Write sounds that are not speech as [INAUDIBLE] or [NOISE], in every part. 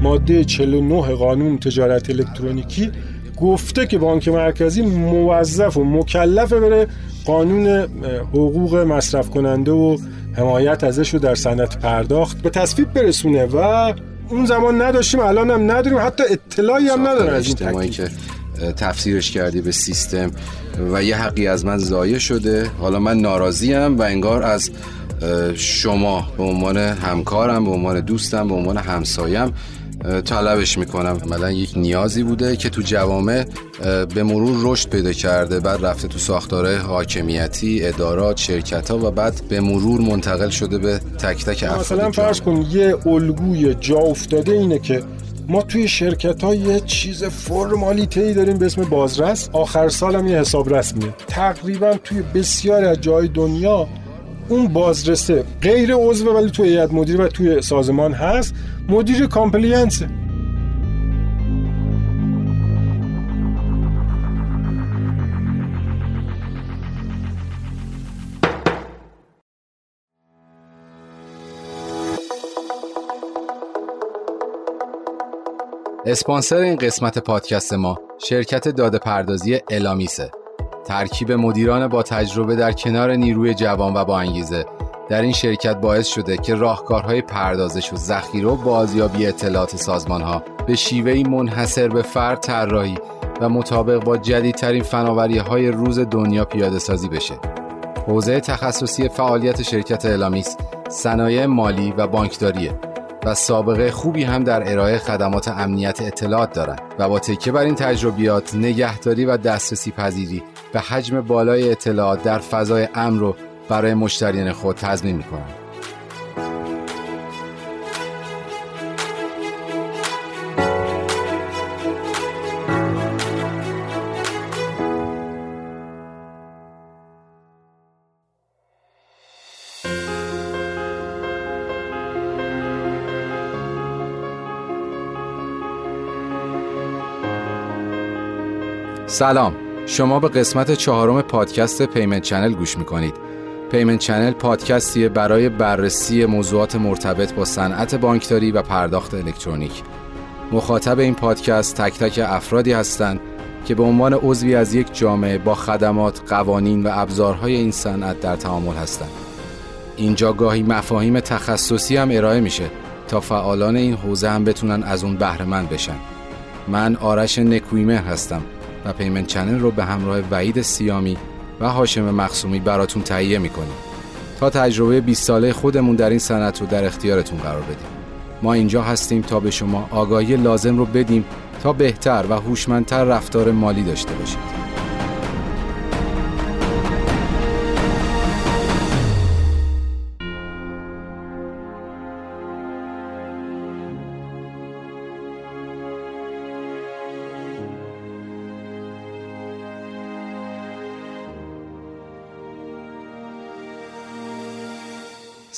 ماده 49 قانون تجارت الکترونیکی گفته که بانک مرکزی موظف و مکلفه بره قانون حقوق مصرف کننده و حمایت ازش رو در صنعت پرداخت به تصویب برسونه و اون زمان نداشتیم الان هم نداریم حتی اطلاعی هم نداره از این تفسیرش کردی به سیستم و یه حقی از من ضایع شده. حالا من ناراضیم و انگار از شما به عنوان همکارم به عنوان دوستم به عنوان همسایم طلبش می‌کنم. عملا یک نیازی بوده که تو جوامع به مرور رشد پیدا کرده بعد رفته تو ساختاره حاکمیتی ادارات شرکت ها و بعد به مرور منتقل شده به تک تک افراد مثلا فرض کن یه الگوی جا افتاده اینه که ما توی شرکت ها یه چیز فرمالیته ای داریم به اسم بازرس. آخر سال هم یه حساب رسمیه تقریبا توی بسیاری از جای دنیا اون بازرسه. غیر عضو ولی توی هیئت مدیره و توی سازمان هست. مدیر کامپلینسه اسپانسر این قسمت پادکست ما شرکت داده پردازی الامیسه. ترکیب مدیران با تجربه در کنار نیروی جوان و با انگیزه در این شرکت باعث شده که راهکارهای پردازش و ذخیره و بازیابی اطلاعات سازمان ها به شیوهی منحصر به فرد طراحی و مطابق با جدیدترین فناوری های روز دنیا پیاده سازی بشه. حوزه تخصصی فعالیت شرکت الامیس صنایع مالی و بانکداریه و سابقه خوبی هم در ارائه خدمات امنیت اطلاعات دارند و با تکیه بر این تجربیات نگهداری و دسترسی پذیری به حجم بالای اطلاعات در فضای امن رو برای مشتریان خود تضمین می‌کنند سلام. شما به قسمت چهارم پادکست Payment Channel گوش می‌کنید Payment Channel پادکستیه برای بررسی موضوعات مرتبط با صنعت بانکداری و پرداخت الکترونیک مخاطب این پادکست تک تک افرادی هستند که به عنوان عضوی از یک جامعه با خدمات، قوانین و ابزارهای این صنعت در تعامل هستند. اینجا گاهی مفاهیم تخصصی هم ارائه میشه تا فعالان این حوزه هم بتونن از اون بهره مند بشن. من آرش نکویمه هستم و پیمنت چنل رو به همراه وعید سیامی و هاشم مخصومی براتون تهیه می‌کنیم. تا تجربه 20 ساله خودمون در این صنعت رو در اختیارتون قرار بدیم. ما اینجا هستیم تا به شما آگاهی لازم رو بدیم تا بهتر و هوشمندتر رفتار مالی داشته باشید.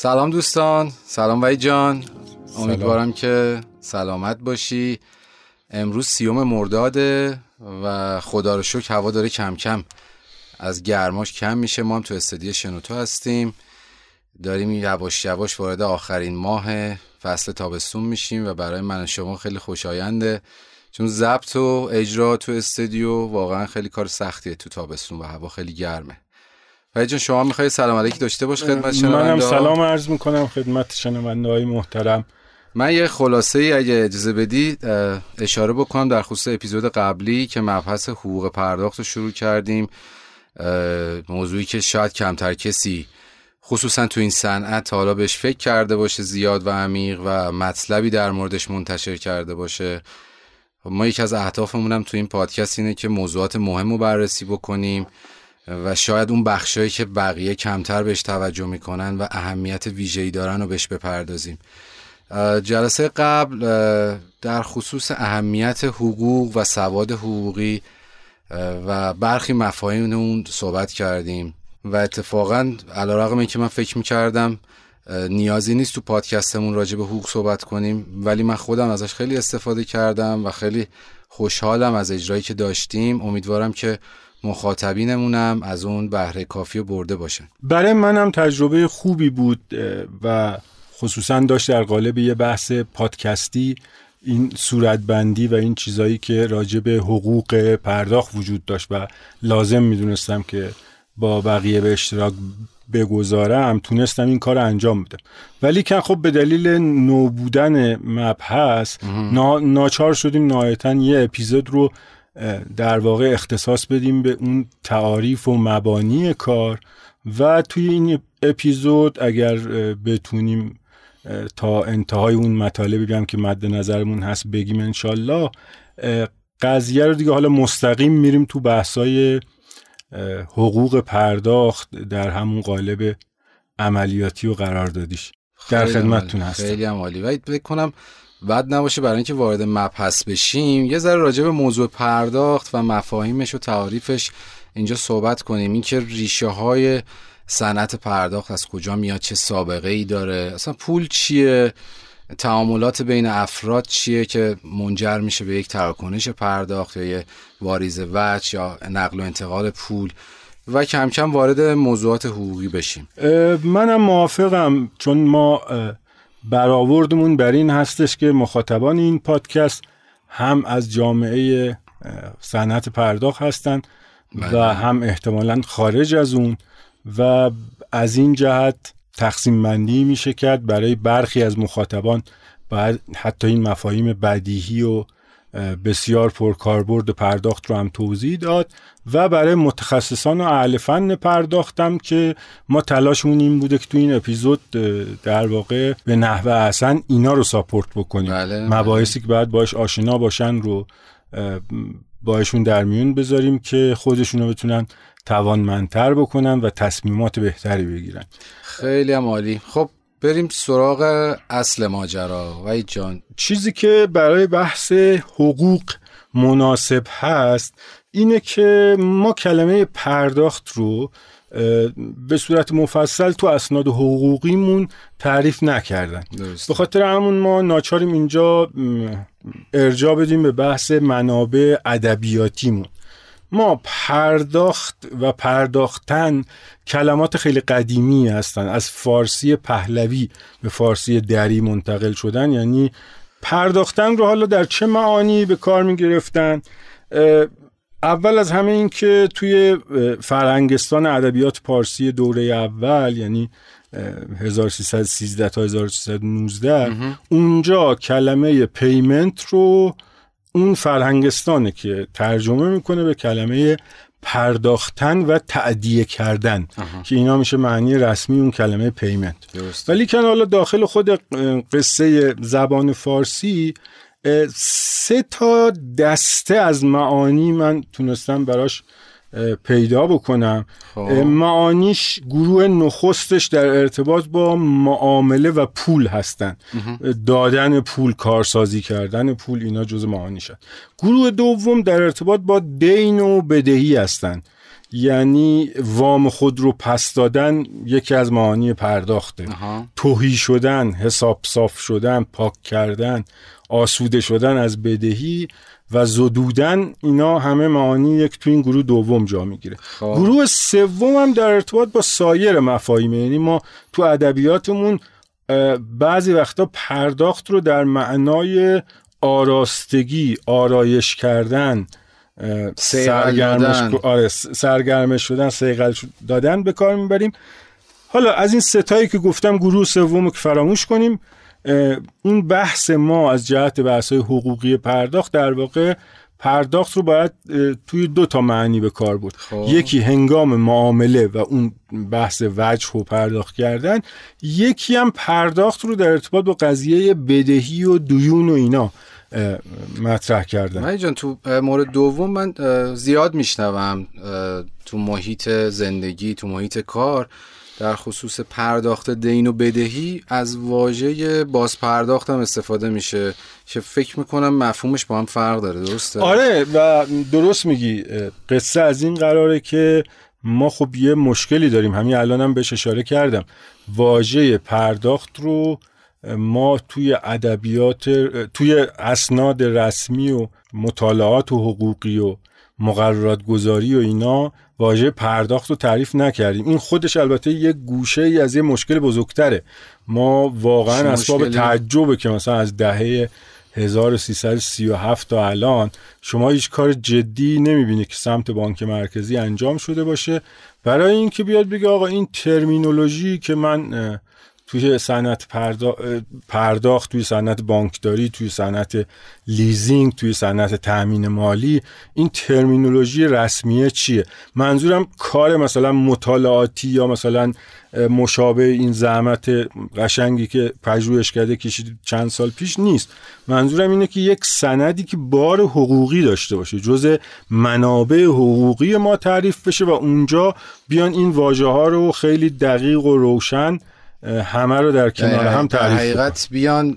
سلام دوستان سلام وی جان. امیدوارم که سلامت باشی. امروز سیوم مرداده و خدا رو شکر هوا داره کم کم. از گرماش کم میشه. ما هم تو استدیو شنوتو هستیم. داریم یواش یواش وارد آخرین ماه فصل تابستون میشیم و برای من و شما خیلی خوشاینده. چون ضبط و اجرا تو استودیو واقعا خیلی کار سختیه تو تابستون و هوا خیلی گرمه. و جان شما می‌خوای سلام علیکی داشته باش خدمت شنونده منم سلام عرض می‌کنم خدمت شنونده های محترم. من یه خلاصه ای اگه اجازه بدید اشاره بکنم در خصوص اپیزود قبلی که مبحث حقوق پرداخت رو شروع کردیم. موضوعی که شاید کمتر کسی خصوصا تو این صنعت حالا بهش فکر کرده باشه زیاد و عمیق و مطلبی در موردش منتشر کرده باشه. ما یکی از اهدافمون هم تو این پادکست اینه که موضوعات مهم رو بررسی بکنیم. و شاید اون بخشایی که بقیه کمتر بهش توجه می‌کنن و اهمیت ویژه‌ای دارن رو بهش بپردازیم. جلسه قبل در خصوص اهمیت حقوق و سواد حقوقی و برخی مفاهیم اون صحبت کردیم و اتفاقا علا رقم این که من فکر می‌کردم نیازی نیست تو پادکستمون راجع به حقوق صحبت کنیم ولی من خودم ازش خیلی استفاده کردم و خیلی خوشحالم از اجرایی که داشتیم. امیدوارم که مخاطبینمونم از اون بهره کافی و برده باشن. برای منم تجربه خوبی بود و خصوصا داشت در قالب یه بحث پادکستی این صورتبندی و این چیزایی که راجع به حقوق پرداخت وجود داشت و لازم می‌دونستم که با بقیه به اشتراک بگذارم تونستم این کار انجام بدم. ولی که خب به دلیل نو بودن مبحث نا، ناچار شدیم نهایتا یه اپیزود رو در واقع اختصاص بدیم به اون تعاریف و مبانی کار و توی این اپیزود اگر بتونیم تا انتهای اون مطالبی بگم که مد نظرمون هست بگیم انشالله قضیه رو دیگه حالا مستقیم میریم تو بحثای حقوق پرداخت در همون قالب عملیاتی و قرار دادیش در خدمتتون هستم. خیلی هم عالی. و فکر کنم بد نباشه برای اینکه وارد مبحث بشیم. یه ذره راجع به موضوع پرداخت و مفاهیمش و تعاریفش اینجا صحبت کنیم. اینکه ریشه های صنعت پرداخت از کجا میاد چه سابقه ای داره اصلا پول چیه تعاملات بین افراد چیه که منجر میشه به یک تراکنش پرداخت یا یه واریز وچ یا نقل و انتقال پول و کم کم وارد موضوعات حقوقی بشیم. منم موافقم چون ما برآوردمون بر این هستش که مخاطبان این پادکست هم از جامعه صنعت پرداخت هستند و بله. هم احتمالا خارج از اون و از این جهت تقسیم بندی میشه کرد برای برخی از مخاطبان باید حتی این مفاهیم بدیهی و بسیار پرکاربرد پرداخت رو هم توضیح داد و برای متخصصان و اهل فن پرداختم که ما تلاشمون این بوده که تو این اپیزود در واقع به نحوه احسن اینا رو ساپورت بکنیم. بله, بله. مباحثی که باید باش آشنا باشن رو باشون در میون بذاریم که خودشون رو بتونن توانمندتر بکنن و تصمیمات بهتری بگیرن. خیلی هم عالی. خب بریم سراغ اصل ماجرا. وای جان. چیزی که برای بحث حقوق مناسب هست اینه که ما کلمه پرداخت رو به صورت مفصل تو اسناد حقوقیمون تعریف نکردن. به خاطر همون ما ناچاریم اینجا ارجا بدیم به بحث منابع ادبیاتیمون. ما پرداخت و پرداختن کلمات خیلی قدیمی هستن. از فارسی پهلوی به فارسی دری منتقل شدن. یعنی پرداختن رو حالا در چه معانی به کار می گرفتن اول از همه این که توی فرهنگستان ادبیات پارسی دوره اول یعنی 1313 تا 1319 اونجا کلمه پیمنت رو اون فرهنگستانه که ترجمه می‌کنه به کلمه پرداختن و تعدیه کردن که اینا میشه معنی رسمی اون کلمه پیمنت. ولی که حالا داخل خود قصه زبان فارسی سه تا دسته از معانی من تونستم براش پیدا بکنم. خب. معانیش گروه نخستش در ارتباط با معامله و پول هستن. دادن پول کارسازی کردن پول اینا جز معانیشن. گروه دوم در ارتباط با دین و بدهی هستن. یعنی وام خود رو پس دادن یکی از معانی پرداخته. توهی شدن حساب صاف شدن پاک کردن آسوده شدن از بدهی. و زدودن اینا همه معانی یک تو این گروه دوم جا می‌گیره. خب. گروه سوم هم در ارتباط با سایر مفاهیم یعنی ما تو ادبیاتمون بعضی وقتا پرداخت رو در معنای آراستگی آرایش کردن سرگرمش, آره سرگرمش شدن سیغل دادن به کار می‌بریم. حالا از این ستایی که گفتم گروه سوم که فراموش کنیم. این بحث ما از جهت بحث حقوقی پرداخت در واقع پرداخت رو باید توی دو تا معنی به کار بود خب. یکی هنگام معامله و اون بحث وجه و پرداخت کردن یکی هم پرداخت رو در ارتباط با قضیه بدهی و دیون و اینا مطرح کردن. من جان تو مورد دوم من زیاد میشنوم تو محیط زندگی تو محیط کار. در خصوص پرداخت دین و بدهی از واژه باز پرداخت هم استفاده میشه که فکر می‌کنم مفهومش با هم فرق داره درسته؟ آره و درست میگی. قصه از این قراره که ما خب یه مشکلی داریم. همین الانم بهش اشاره کردم. واژه پرداخت رو ما توی ادبیات توی اسناد رسمی و مطالعات و حقوقی و مقررات گذاری و اینا واژه پرداخت رو تعریف نکردیم. این خودش البته یک گوشه ای از یه مشکل بزرگتره. ما واقعا اسباب تعجبه که مثلا از دهه 1337 تا الان شما هیچ کار جدی نمی‌بینی که سمت بانک مرکزی انجام شده باشه. برای اینکه بیاد بگه آقا این ترمینولوژی که من توی صنعت پرداخت توی صنعت بانکداری توی صنعت لیزینگ توی صنعت تأمین مالی این ترمینولوژی رسمیه چیه؟ منظورم کار مثلا مطالعاتی یا مثلا مشابه این زحمت قشنگی که کرده کشید چند سال پیش نیست. منظورم اینه که یک سندی که بار حقوقی داشته باشه جز منابع حقوقی ما تعریف بشه و اونجا بیان این واژه ها رو خیلی دقیق و روشن همه رو در کنار هم تعریف حقیقت بیان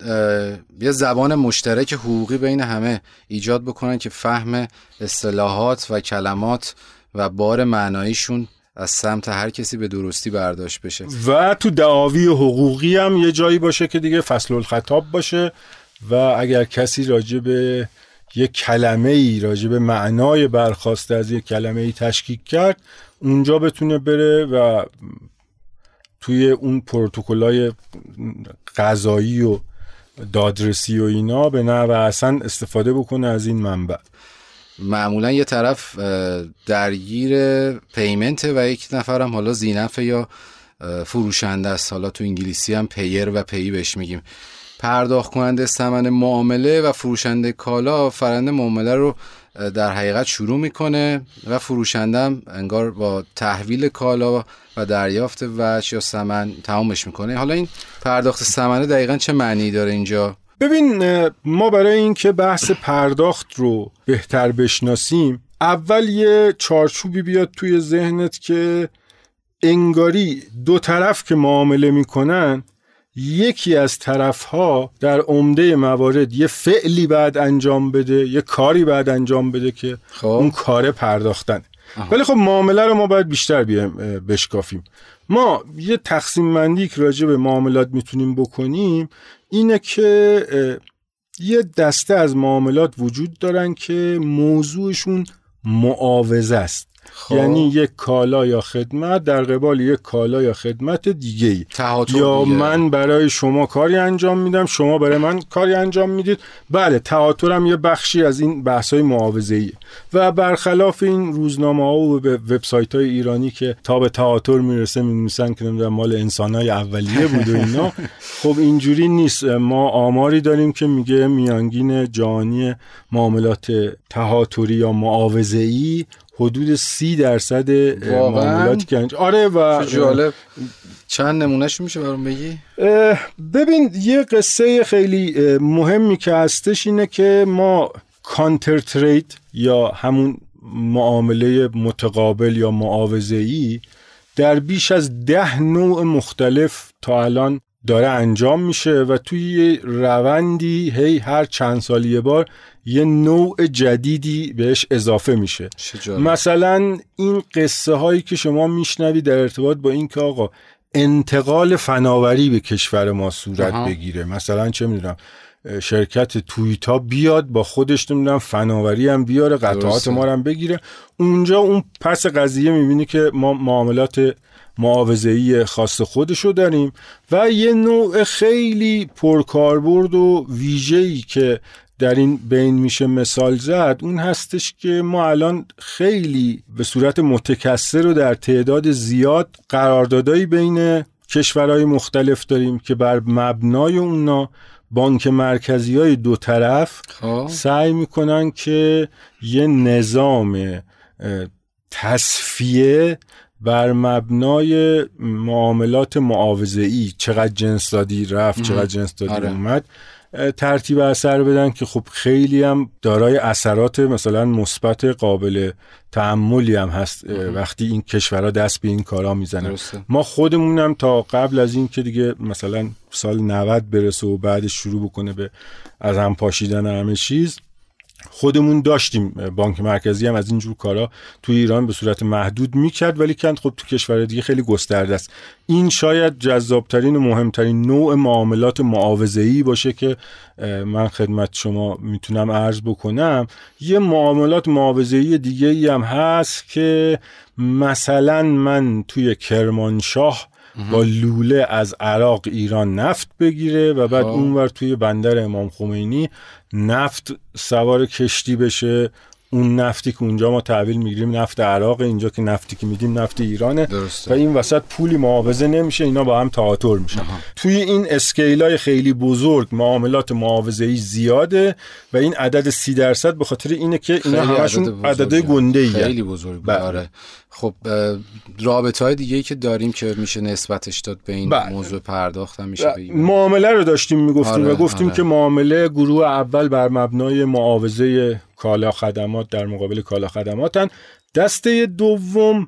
یه زبان مشترک حقوقی بین همه ایجاد بکنن که فهم اصطلاحات و کلمات و بار معناییشون از سمت هر کسی به درستی برداشت بشه. و تو دعاوی حقوقی هم یه جایی باشه که دیگه فصل الخطاب باشه و اگر کسی راجع به یه کلمه ای راجع به معنای برخواسته از یه کلمه ای تشکیک کرد اونجا بتونه بره و توی اون پروتکلای قضایی و دادرسی و اینا به نه و اصلا استفاده بکنه از این منبع. معمولا یه طرف درگیر payment و یک نفرم حالا ذی‌نفع یا فروشنده است. حالا تو انگلیسی هم payer و payee بهش میگیم. پرداخت کننده ثمن معامله و فروشنده کالا فروشنده معامله رو در حقیقت شروع می‌کنه و فروشندم انگار با تحویل کالا و دریافت وش یا سمن تمامش می‌کنه. حالا این پرداخت سمنه دقیقا چه معنی داره اینجا؟ ببین ما برای اینکه بحث پرداخت رو بهتر بشناسیم اول یه چارچوبی بیاد توی ذهنت که انگاری دو طرف که معامله می‌کنن یکی از طرفها در عمده موارد یه فعلی بعد انجام بده یه کاری بعد انجام بده که خب. اون کار پرداختن. ولی خب معامله رو ما باید بیشتر بیایم بشکافیم. ما یه تقسیم مندی که راجع به معاملات می‌تونیم بکنیم اینه که یه دسته از معاملات وجود دارن که موضوعشون معاوضه است. خب. یعنی یک کالا یا خدمت در قبال یک کالا یا خدمت دیگه ای یا من برای شما کاری انجام میدم شما برای من کاری انجام می‌دید. بله هم یه بخشی از این بحث های معاوضه ای و برخلاف این روزنامه ها و وبسایت های ایرانی که تا به تعاطر می‌رسه میمیسن که نمی‌دونم مال انسان های اولیه بود و اینا. [LAUGHS] خب اینجوری نیست. ما آماری داریم که میگه میانگین جهانی معاملات تهاتری یا معاوضه ای حدود سی درصد معاملات که آره و جالب. چند نمونهش میشه برام بگی؟ ببین یه قصه خیلی مهمی که هستش اینه که ما کانتر ترید یا همون معامله متقابل یا معاوضه ای در بیش از ده نوع مختلف تا الان داره انجام میشه و توی روندی هی هر چند سال یه بار یه نوع جدیدی بهش اضافه میشه. مثلا این قصه هایی که شما میشنوی در ارتباط با این که آقا انتقال فناوری به کشور ما صورت بگیره. مثلا چه می‌دونم شرکت تویتا بیاد با خودش نمی‌دونم فناوری هم بیاره قطعات ما هم بگیره. اونجا اون پس قضیه می‌بینی که ما معاملات معاوضه‌ای خاص خودشو داریم و یه نوع خیلی پرکاربرد و ویژه‌ای که در این بین میشه مثال زد اون هستش که ما الان خیلی به صورت متکثر و در تعداد زیاد قراردادایی بین کشورهای مختلف داریم که بر مبنای اونا بانک مرکزی های دو طرف خواه. سعی می‌کنن که یه نظام تصفیه بر مبنای معاملات معاوضه ای چقدر جنس دادی رفت چقدر جنس دادی آره. اومد ترتیب اثر بدن که خب خیلی هم دارای اثرات مثلا مثبت قابل تعملی هم هست وقتی این کشورها دست به این کارا می‌زنن. ما خودمونم تا قبل از این که دیگه مثلا سال 90 برسه و بعدش شروع بکنه به از هم پاشیدن همه چیز خودمون داشتیم بانک مرکزی هم از اینجور کارا تو ایران به صورت محدود می‌کرد ولی کند خب تو کشور دیگه خیلی گسترده است. این شاید جذابترین و مهمترین نوع معاملات معاوضه‌ای باشه که من خدمت شما می‌تونم عرض بکنم. یه معاملات معاوضه‌ای دیگه ای هم هست که مثلا من توی کرمانشاه با لوله از عراق ایران نفت بگیره و بعد خب. اونور توی بندر امام خمینی نفت سوار کشتی بشه. اون نفتی که اونجا ما تحویل می‌گیریم نفت عراق اینجا که نفتی که میدیم نفت ایرانه. درسته. و این وسط پولی معاوضه نمیشه اینا با هم تعاطر میشن. توی این اسکیلای خیلی بزرگ معاملات معاوضه ای زیاده و این عدد سی درصد به خاطر اینه که اینا همشون عدد عددهای. گنده ای خیلی بزرگ. بله. آره. خب رابطه های دیگه ای که داریم که میشه نسبتش داد به این بله. موضوع پرداخت هم میشه بگیم معامله رو داشتیم می‌گفتیم آره، و گفتیم آره. که معامله گروه اول بر مبنای معاوضه کالا خدمات در مقابل کالا خدماتن دسته دوم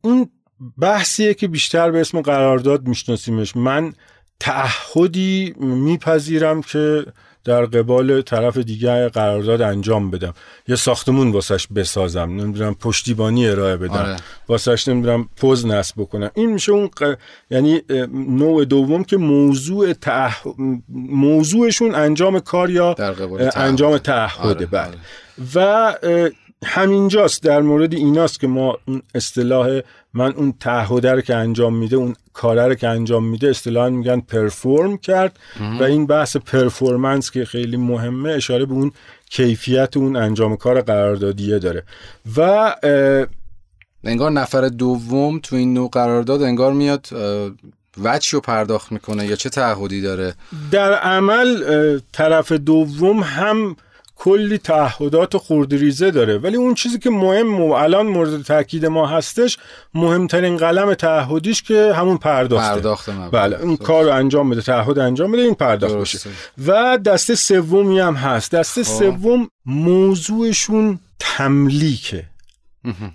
اون بحثیه که بیشتر به اسم قرارداد میشناسیمش من تعهدی میپذیرم که در قبال طرف دیگه قرارداد انجام بدم. یه ساختمون واسش بسازم. نمی‌دونم پشتیبانی ارائه بدم. آره. واسش نمی‌دونم پوز نصب بکنم. این میشه اون ق... یعنی نوع دوم که موضوع تعه... موضوعشون انجام کار یا در قبال. انجام تعهده. آره، بله. آره. و همینجاست. در مورد ایناست که ما اون اصطلاح من اون تعهده رو که انجام میده اون کاره رو که انجام میده اصطلاحا میگن پرفورم کرد و این بحث پرفورمنس که خیلی مهمه اشاره به اون کیفیت اون انجام کار قراردادیه داره. و انگار نفر دوم تو این نوع قرارداد انگار میاد وجهی رو پرداخت می‌کنه یا چه تعهدی داره؟ در عمل طرف دوم هم کلی تعهدات خوردریزه داره ولی اون چیزی که مهم و الان مورد تاکید ما هستش مهمترین قلم تعهدیش که همون پرداخته پرداخت. بله اون. کار رو انجام بده تعهد انجام بده این پرداخت بشه درسته. و دسته سومی هم هست دسته خب. سوم موضوعشون تملیکه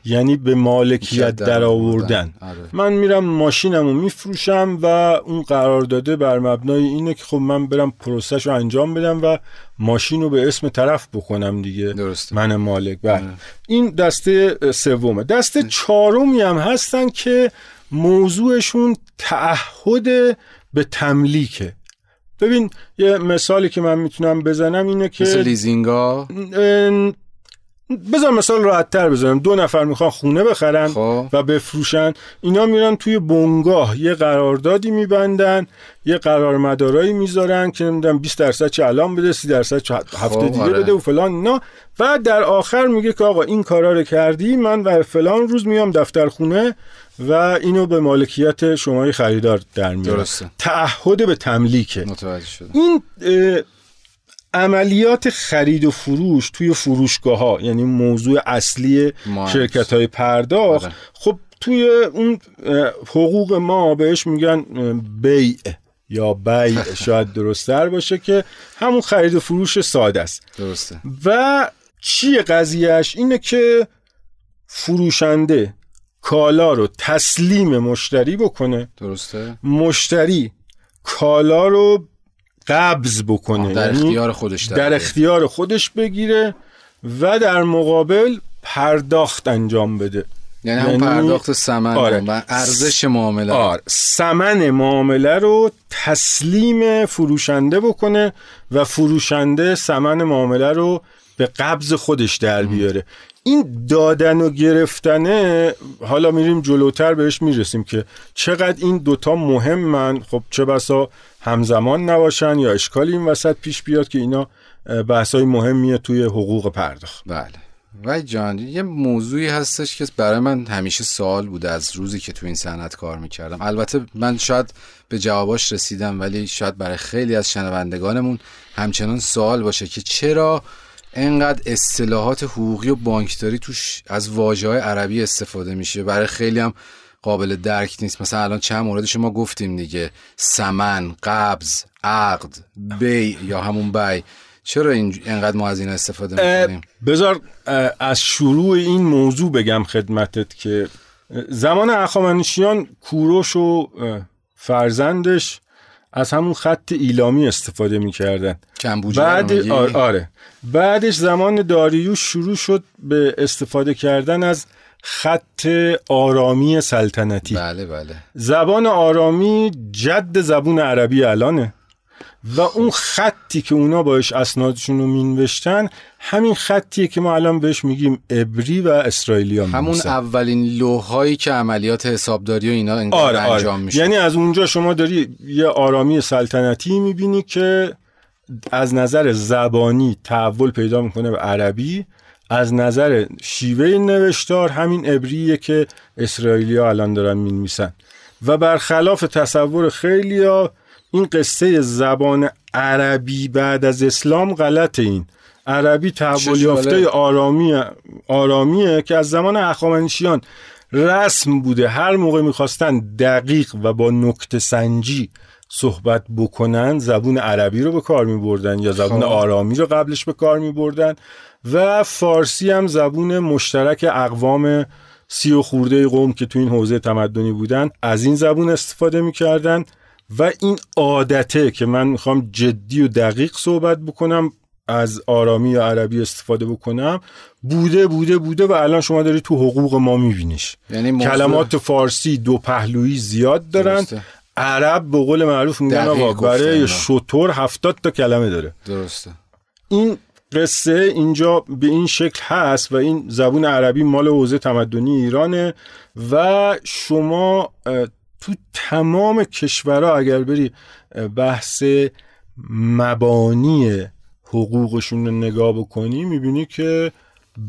یعنی به مالکیت در آوردن. آره. من میرم ماشینم رو میفروشم و اون قرارداده بر مبنای اینه که خب من برم پروسش رو انجام بدم و ماشین رو به اسم طرف بکنم دیگه. درسته. من مالک. بله. این دسته سومه. دسته چهارمی هم هستن که موضوعشون تعهد به تملیکه. ببین یه مثالی که من می‌تونم بزنم اینه که مثل لیزینگا؟ بذار مثال راحت تر بزنم. دو نفر می‌خوان خونه بخرن خب. و بفروشن. اینا میرن توی بنگاه. یه قراردادی میبندن یه قرار مدارایی می‌ذارن که نمی‌دونم 20 درصد چه الان بده 30 درصد چه هفته دیگه آره. بده و فلان اینا. و در آخر میگه که آقا این کارا رو کردی من بر فلان روز میام دفتر خونه و اینو به مالکیت شمای خریدار در میارم. درسته. تعهد به تملیکه. متوجه شده این عملیات خرید و فروش توی فروشگاه ها یعنی موضوع اصلی ما شرکت های پرداخت آره. خب توی اون حقوق ما بهش میگن بیع یا بیع. [LAUGHS] شاید درستتر باشه که همون خرید و فروش ساده است. درسته. و چیه قضیهش اینه که فروشنده کالا رو تسلیم مشتری بکنه. درسته. مشتری کالا رو قبض بکنه. در یعنی اختیار خودش در. اختیار خودش بگیره و در مقابل پرداخت انجام بده. یعنی یعنی- پرداخت سمن آره. و ارزش معامله آر سمن معامله رو تسلیم فروشنده بکنه و فروشنده سمن معامله رو به قبض خودش در بیاره. این دادن و گرفتنه حالا میریم جلوتر بهش می‌رسیم که چقدر این دوتا مهمن. خب چه بسا همزمان نباشن یا اشکالی این وسط پیش بیاد که اینا بحثای مهمیه توی حقوق پرداخت. بله. و جان یه موضوعی هستش که برای من همیشه سوال بوده از روزی که تو این صنعت کار می‌کردم. البته من شاید به جواباش رسیدم ولی شاید برای خیلی از شنوندگانمون همچنان سوال باشه که چرا انقدر اصطلاحات حقوقی و بانکداری توش از واژه های عربی استفاده میشه. برای خیلی هم قابل درک نیست. مثلا الان چند موردش ما گفتیم دیگه. سمن قبض عقد بی یا همون بی. چرا این انقدر ما از این استفاده می‌کنیم؟ بذار از شروع این موضوع بگم خدمتت که زمان اخامنشیان کوروش و فرزندش از همون خط ایلامی استفاده می‌کردن. بعد؟ آره, آره. بعدش زمان داریوش شروع شد به استفاده کردن از خط آرامی سلطنتی. بله بله. زبان آرامی جد زبون عربی الانه. و اون خطی که اونا باش اسنادشون رو مینوشتن همین خطیه که ما الان بهش میگیم ابری و اسرائیلی ها همون اولین لوحایی که عملیات حسابداری و اینا آره انجام آره. میشه. یعنی از اونجا شما داری یه آرامی سلطنتی می‌بینی که از نظر زبانی تحول پیدا می‌کنه به عربی از نظر شیوه نوشتار همین ابریه که اسرائیلی ها الان دارن می‌نویسن. و برخلاف تصور خیلی ها این قصه زبان عربی بعد از اسلام غلط این. عربی تحول یافته آرامی آرامیه که از زمان اخامنشیان رسم بوده. هر موقع می‌خواستن دقیق و با نکته سنجی صحبت بکنن زبون عربی رو به کار می بردن یا زبون خب. آرامی رو قبلش به کار می بردن و فارسی هم زبون مشترک اقوام سی و خورده قوم که تو این حوزه تمدنی بودن از این زبون استفاده می‌کردن. و این عادته که من می‌خوام جدی و دقیق صحبت بکنم از آرامی یا عربی استفاده بکنم بوده بوده بوده و الان شما داری تو حقوق ما میبینیش. یعنی کلمات فارسی دو پهلویی زیاد دارن. عرب به قول معروف میگن آقا برای شطور هفتاد تا کلمه داره. درسته. این قصه اینجا به این شکل هست و این زبون عربی مال حوزه تمدنی ایرانه و شما تو تمام کشورها اگر بری بحث مبانی حقوقشون رو نگاه بکنی می‌بینی که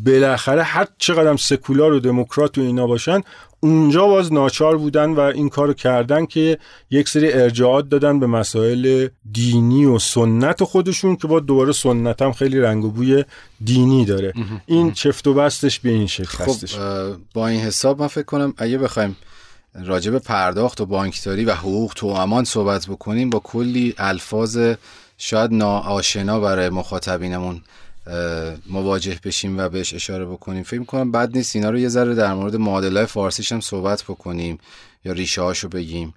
بالاخره هر چقدر سکولار و دموکرات و اینا باشن اونجا باز ناچار بودن و این کارو کردن که یک سری ارجاعات دادن به مسائل دینی و سنت خودشون که با دوباره سنت هم خیلی رنگ و بوی دینی داره. این چفت و بستش به این شکل خب با این حساب من فکر کنم اگه بخوایم راجب پرداخت و بانکداری و حقوق تو امان صحبت بکنیم با کلی الفاظ شاید ناآشنا برای مخاطبینمون مواجه بشیم و بهش اشاره بکنیم. فکر می‌کنم بد نیست اینا رو یه ذره در مورد معادله فارسیش هم صحبت بکنیم یا ریشه هاشو بگیم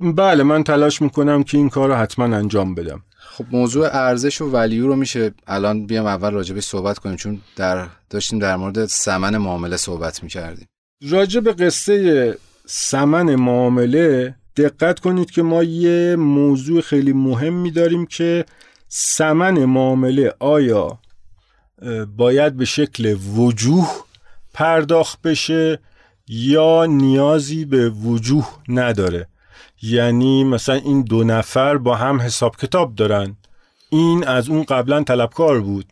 بله من تلاش می‌کنم که این کار رو حتما انجام بدم. خب موضوع ارزش و ولیو رو میشه الان بیام اول راجبش صحبت کنیم چون در داشتیم در مورد سمن معامله صحبت می‌کردیم. راجب قصه سمن معامله دقت کنید که ما یه موضوع خیلی مهم داریم که سمن معامله آیا باید به شکل وجوه پرداخت بشه یا نیازی به وجوه نداره. یعنی مثلا این دو نفر با هم حساب کتاب دارن. این از اون قبلا طلبکار بود.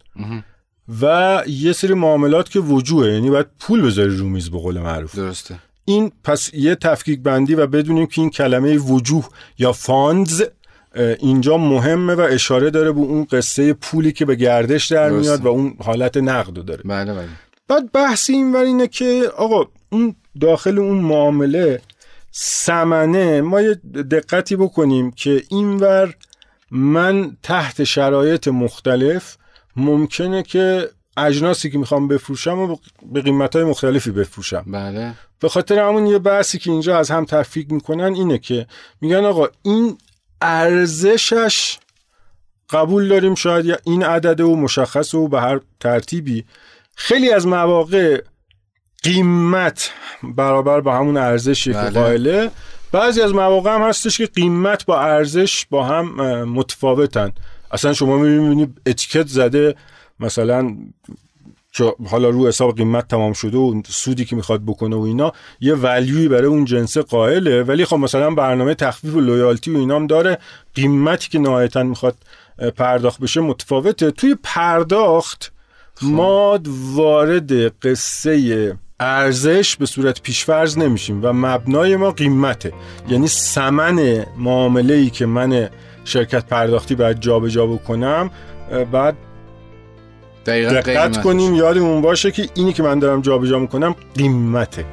و یه سری معاملات که وجوهه یعنی باید پول بذاری رو میز به قول معروف. درسته. این پس یه تفکیک بندی و بدونیم که این کلمه وجوه یا funds اینجا مهمه و اشاره داره به اون قصه پولی که به گردش در میاد و اون حالت نقد داره. بله بله. بعد بحث این اینه که آقا اون داخل اون معامله سمنه ما یه دقتی بکنیم که اینور من تحت شرایط مختلف ممکنه که اجناسی که می‌خوام بفروشم و به قیمت های مختلفی بفروشم. بله. به خاطر همون یه بحثی که اینجا از هم تفکیک می‌کنن اینه که میگن آقا این ارزشش قبول داریم شاید یا این عدده و مشخص و به هر ترتیبی. خیلی از مواقع قیمت برابر با همون ارزشی که بله. قائله. بعضی از مواقع هم هستش که قیمت با ارزش با هم متفاوتن. اصلا شما می‌بینید اتیکت زده مثلا که حالا رو حساب قیمت تمام شده و سودی که می‌خواد بکنه و اینا یه ولیوی برای اون جنس قائله. ولی خب مثلا برنامه تخفیف و لویالتی و اینام داره. قیمتی که نهایتا می‌خواد پرداخت بشه متفاوته. توی پرداخت خب. ما وارد قصه ارزش به صورت پیشفرز نمیشیم و مبنای ما قیمته. یعنی سمن معامله ای که من شرکت پرداختی باید جابجا جا بکنم بعد دقت کنیم یادمون باشه که اینی که من دارم جابجا می‌کنم قیمته.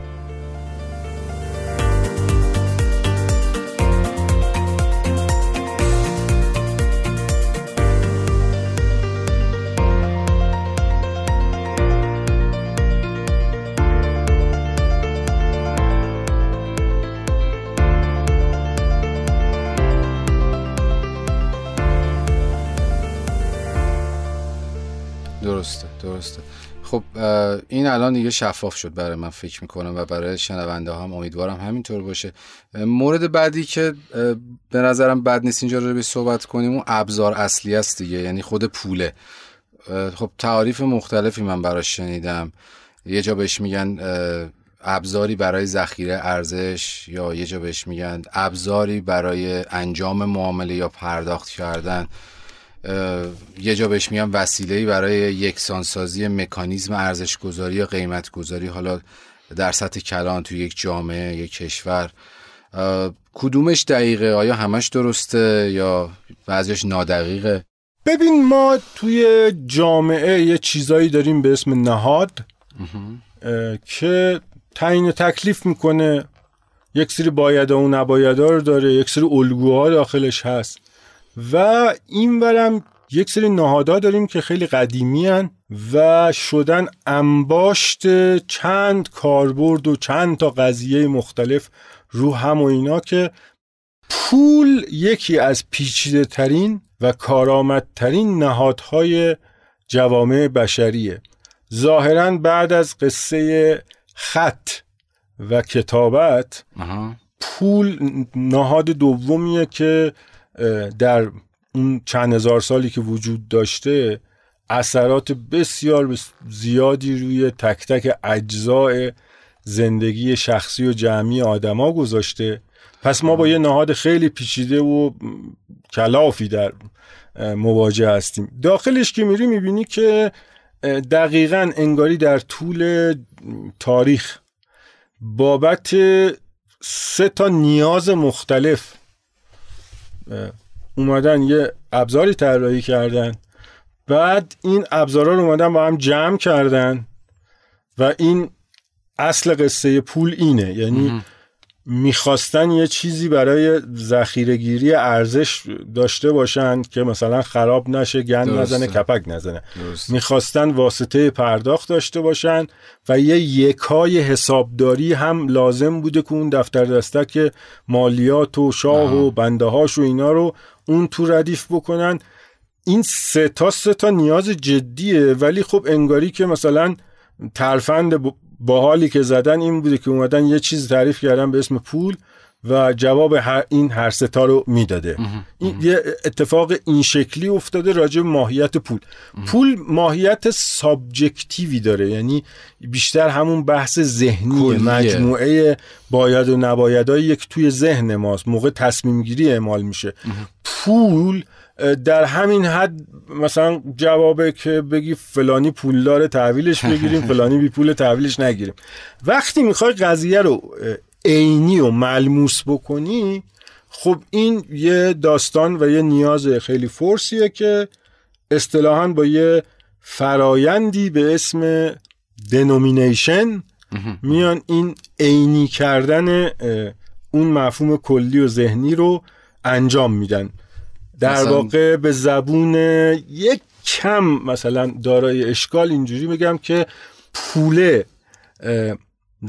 خب این الان دیگه شفاف شد برای من فکر می‌کنم و برای شنونده هم امیدوارم همینطور باشه. مورد بعدی که به نظرم بد نیست اینجا رو به صحبت کنیم اون ابزار اصلی است دیگه یعنی خود پوله. خب تعاریف مختلفی من براش شنیدم. یه جا بهش میگن ابزاری برای ذخیره ارزش یا یه جا بهش میگن ابزاری برای انجام معامله یا پرداخت کردن. یه جا بهش میگن وسیله برای یکسانسازی مکانیزم ارزش گذاری یا قیمت گذاری حالا در سطح کلان توی یک جامعه یک کشور. کدومش دقیقه؟ آیا همش درسته یا بعضیش نادقیقه؟ ببین ما توی جامعه یه چیزایی داریم به اسم نهاد که تعیین تکلیف می‌کنه. یک سری باید و نبایدها رو داره یک سری الگوها داخلش هست. و این برم یک سری نهادها داریم که خیلی قدیمی هن و شدن انباشت چند کاربرد و چند تا قضیه مختلف رو هم و اینا که پول یکی از پیچیده ترین و کارآمدترین نهادهای جوامع بشریه. ظاهرا بعد از قصه خط و کتابت پول نهاد دومیه که در اون چند هزار سالی که وجود داشته اثرات بسیار زیادی روی تک تک اجزای زندگی شخصی و جمعی آدما گذاشته. پس ما با یه نهاد خیلی پیچیده و کلافی در مواجه هستیم. داخلش که میری می‌بینی که دقیقا انگاری در طول تاریخ بابت سه تا نیاز مختلف اومدن یه ابزاری طراحی کردن. بعد این ابزارا رو اومدن با هم جمع کردن و این اصل قصه پول اینه. یعنی می‌خواستن یه چیزی برای ذخیره ارزش داشته باشن که مثلا خراب نشه گند نزنه کپک نزنه. می‌خواستن واسطه پرداخت داشته باشن و یه یکای حسابداری هم لازم بوده که اون دفتر دستک مالیات و شاه و بنده هاش و اینا رو اون تو ردیف بکنن. این سه تا سه تا نیاز جدیه. ولی خب انگاری که مثلا ترفند با حالی که زدن این بوده که اومدن یه چیز تعریف کردن به اسم پول و جواب هر این هر ستا رو می‌داده. این یه اتفاق این شکلی افتاده راجع به ماهیت پول. پول ماهیت سابجکتیوی داره یعنی بیشتر همون بحث ذهنی مجموعه باید و نبایدهایی که توی ذهن ماست. موقع تصمیم گیری اعمال میشه. پول در همین حد مثلا جوابه که بگی فلانی پولدار تحویلش بگیریم [LAUGHS] فلانی بی پول تحویلش نگیریم. وقتی می‌خوای قضیه رو عینی و ملموس بکنی خب این یه داستان و یه نیاز خیلی فرسیه که اصطلاحا با یه فرایندی به اسم دنومینیشن میان این عینی کردن اون مفهوم کلی و ذهنی رو انجام میدن. در واقع به زبون یک کم مثلا دارای اشکال اینجوری بگم که پوله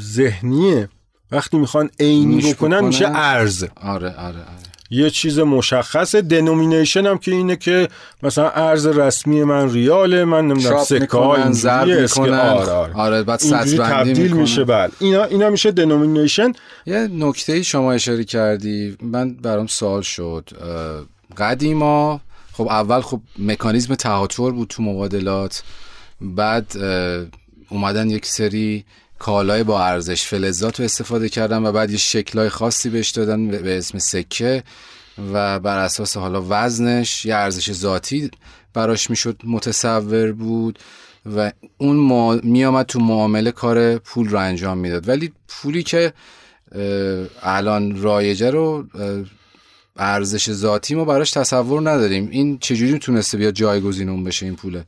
ذهنیه وقتی می‌خوان عینی بکنن میشه ارز. آره آره آره. یه چیز مشخصه دنومینیشن هم که اینه که مثلا ارز رسمی من ریاله من نمی‌دونم سکه ها اینجوری آره آره, آره بعد تبدیل میشه بله. اینا اینا میشه دنومینیشن یه نکته شما اشاره کردی من برام سوال شد قدیما خب اول خب مکانیزم تهاتر بود تو مبادلات بعد اومدن یک سری کالای با ارزش فلزات رو استفاده کردن و بعد یه شکلای خاصی بهش دادن به اسم سکه و بر اساس حالا وزنش یه ارزش ذاتی براش می‌شد متصور بود و اون ما... میامد تو معامله کار پول رو انجام می‌داد. ولی پولی که الان رایجه رو ارزش ذاتی ما براش تصور نداریم. این چجوری تونسته بیاد جایگزین اون بشه این پوله؟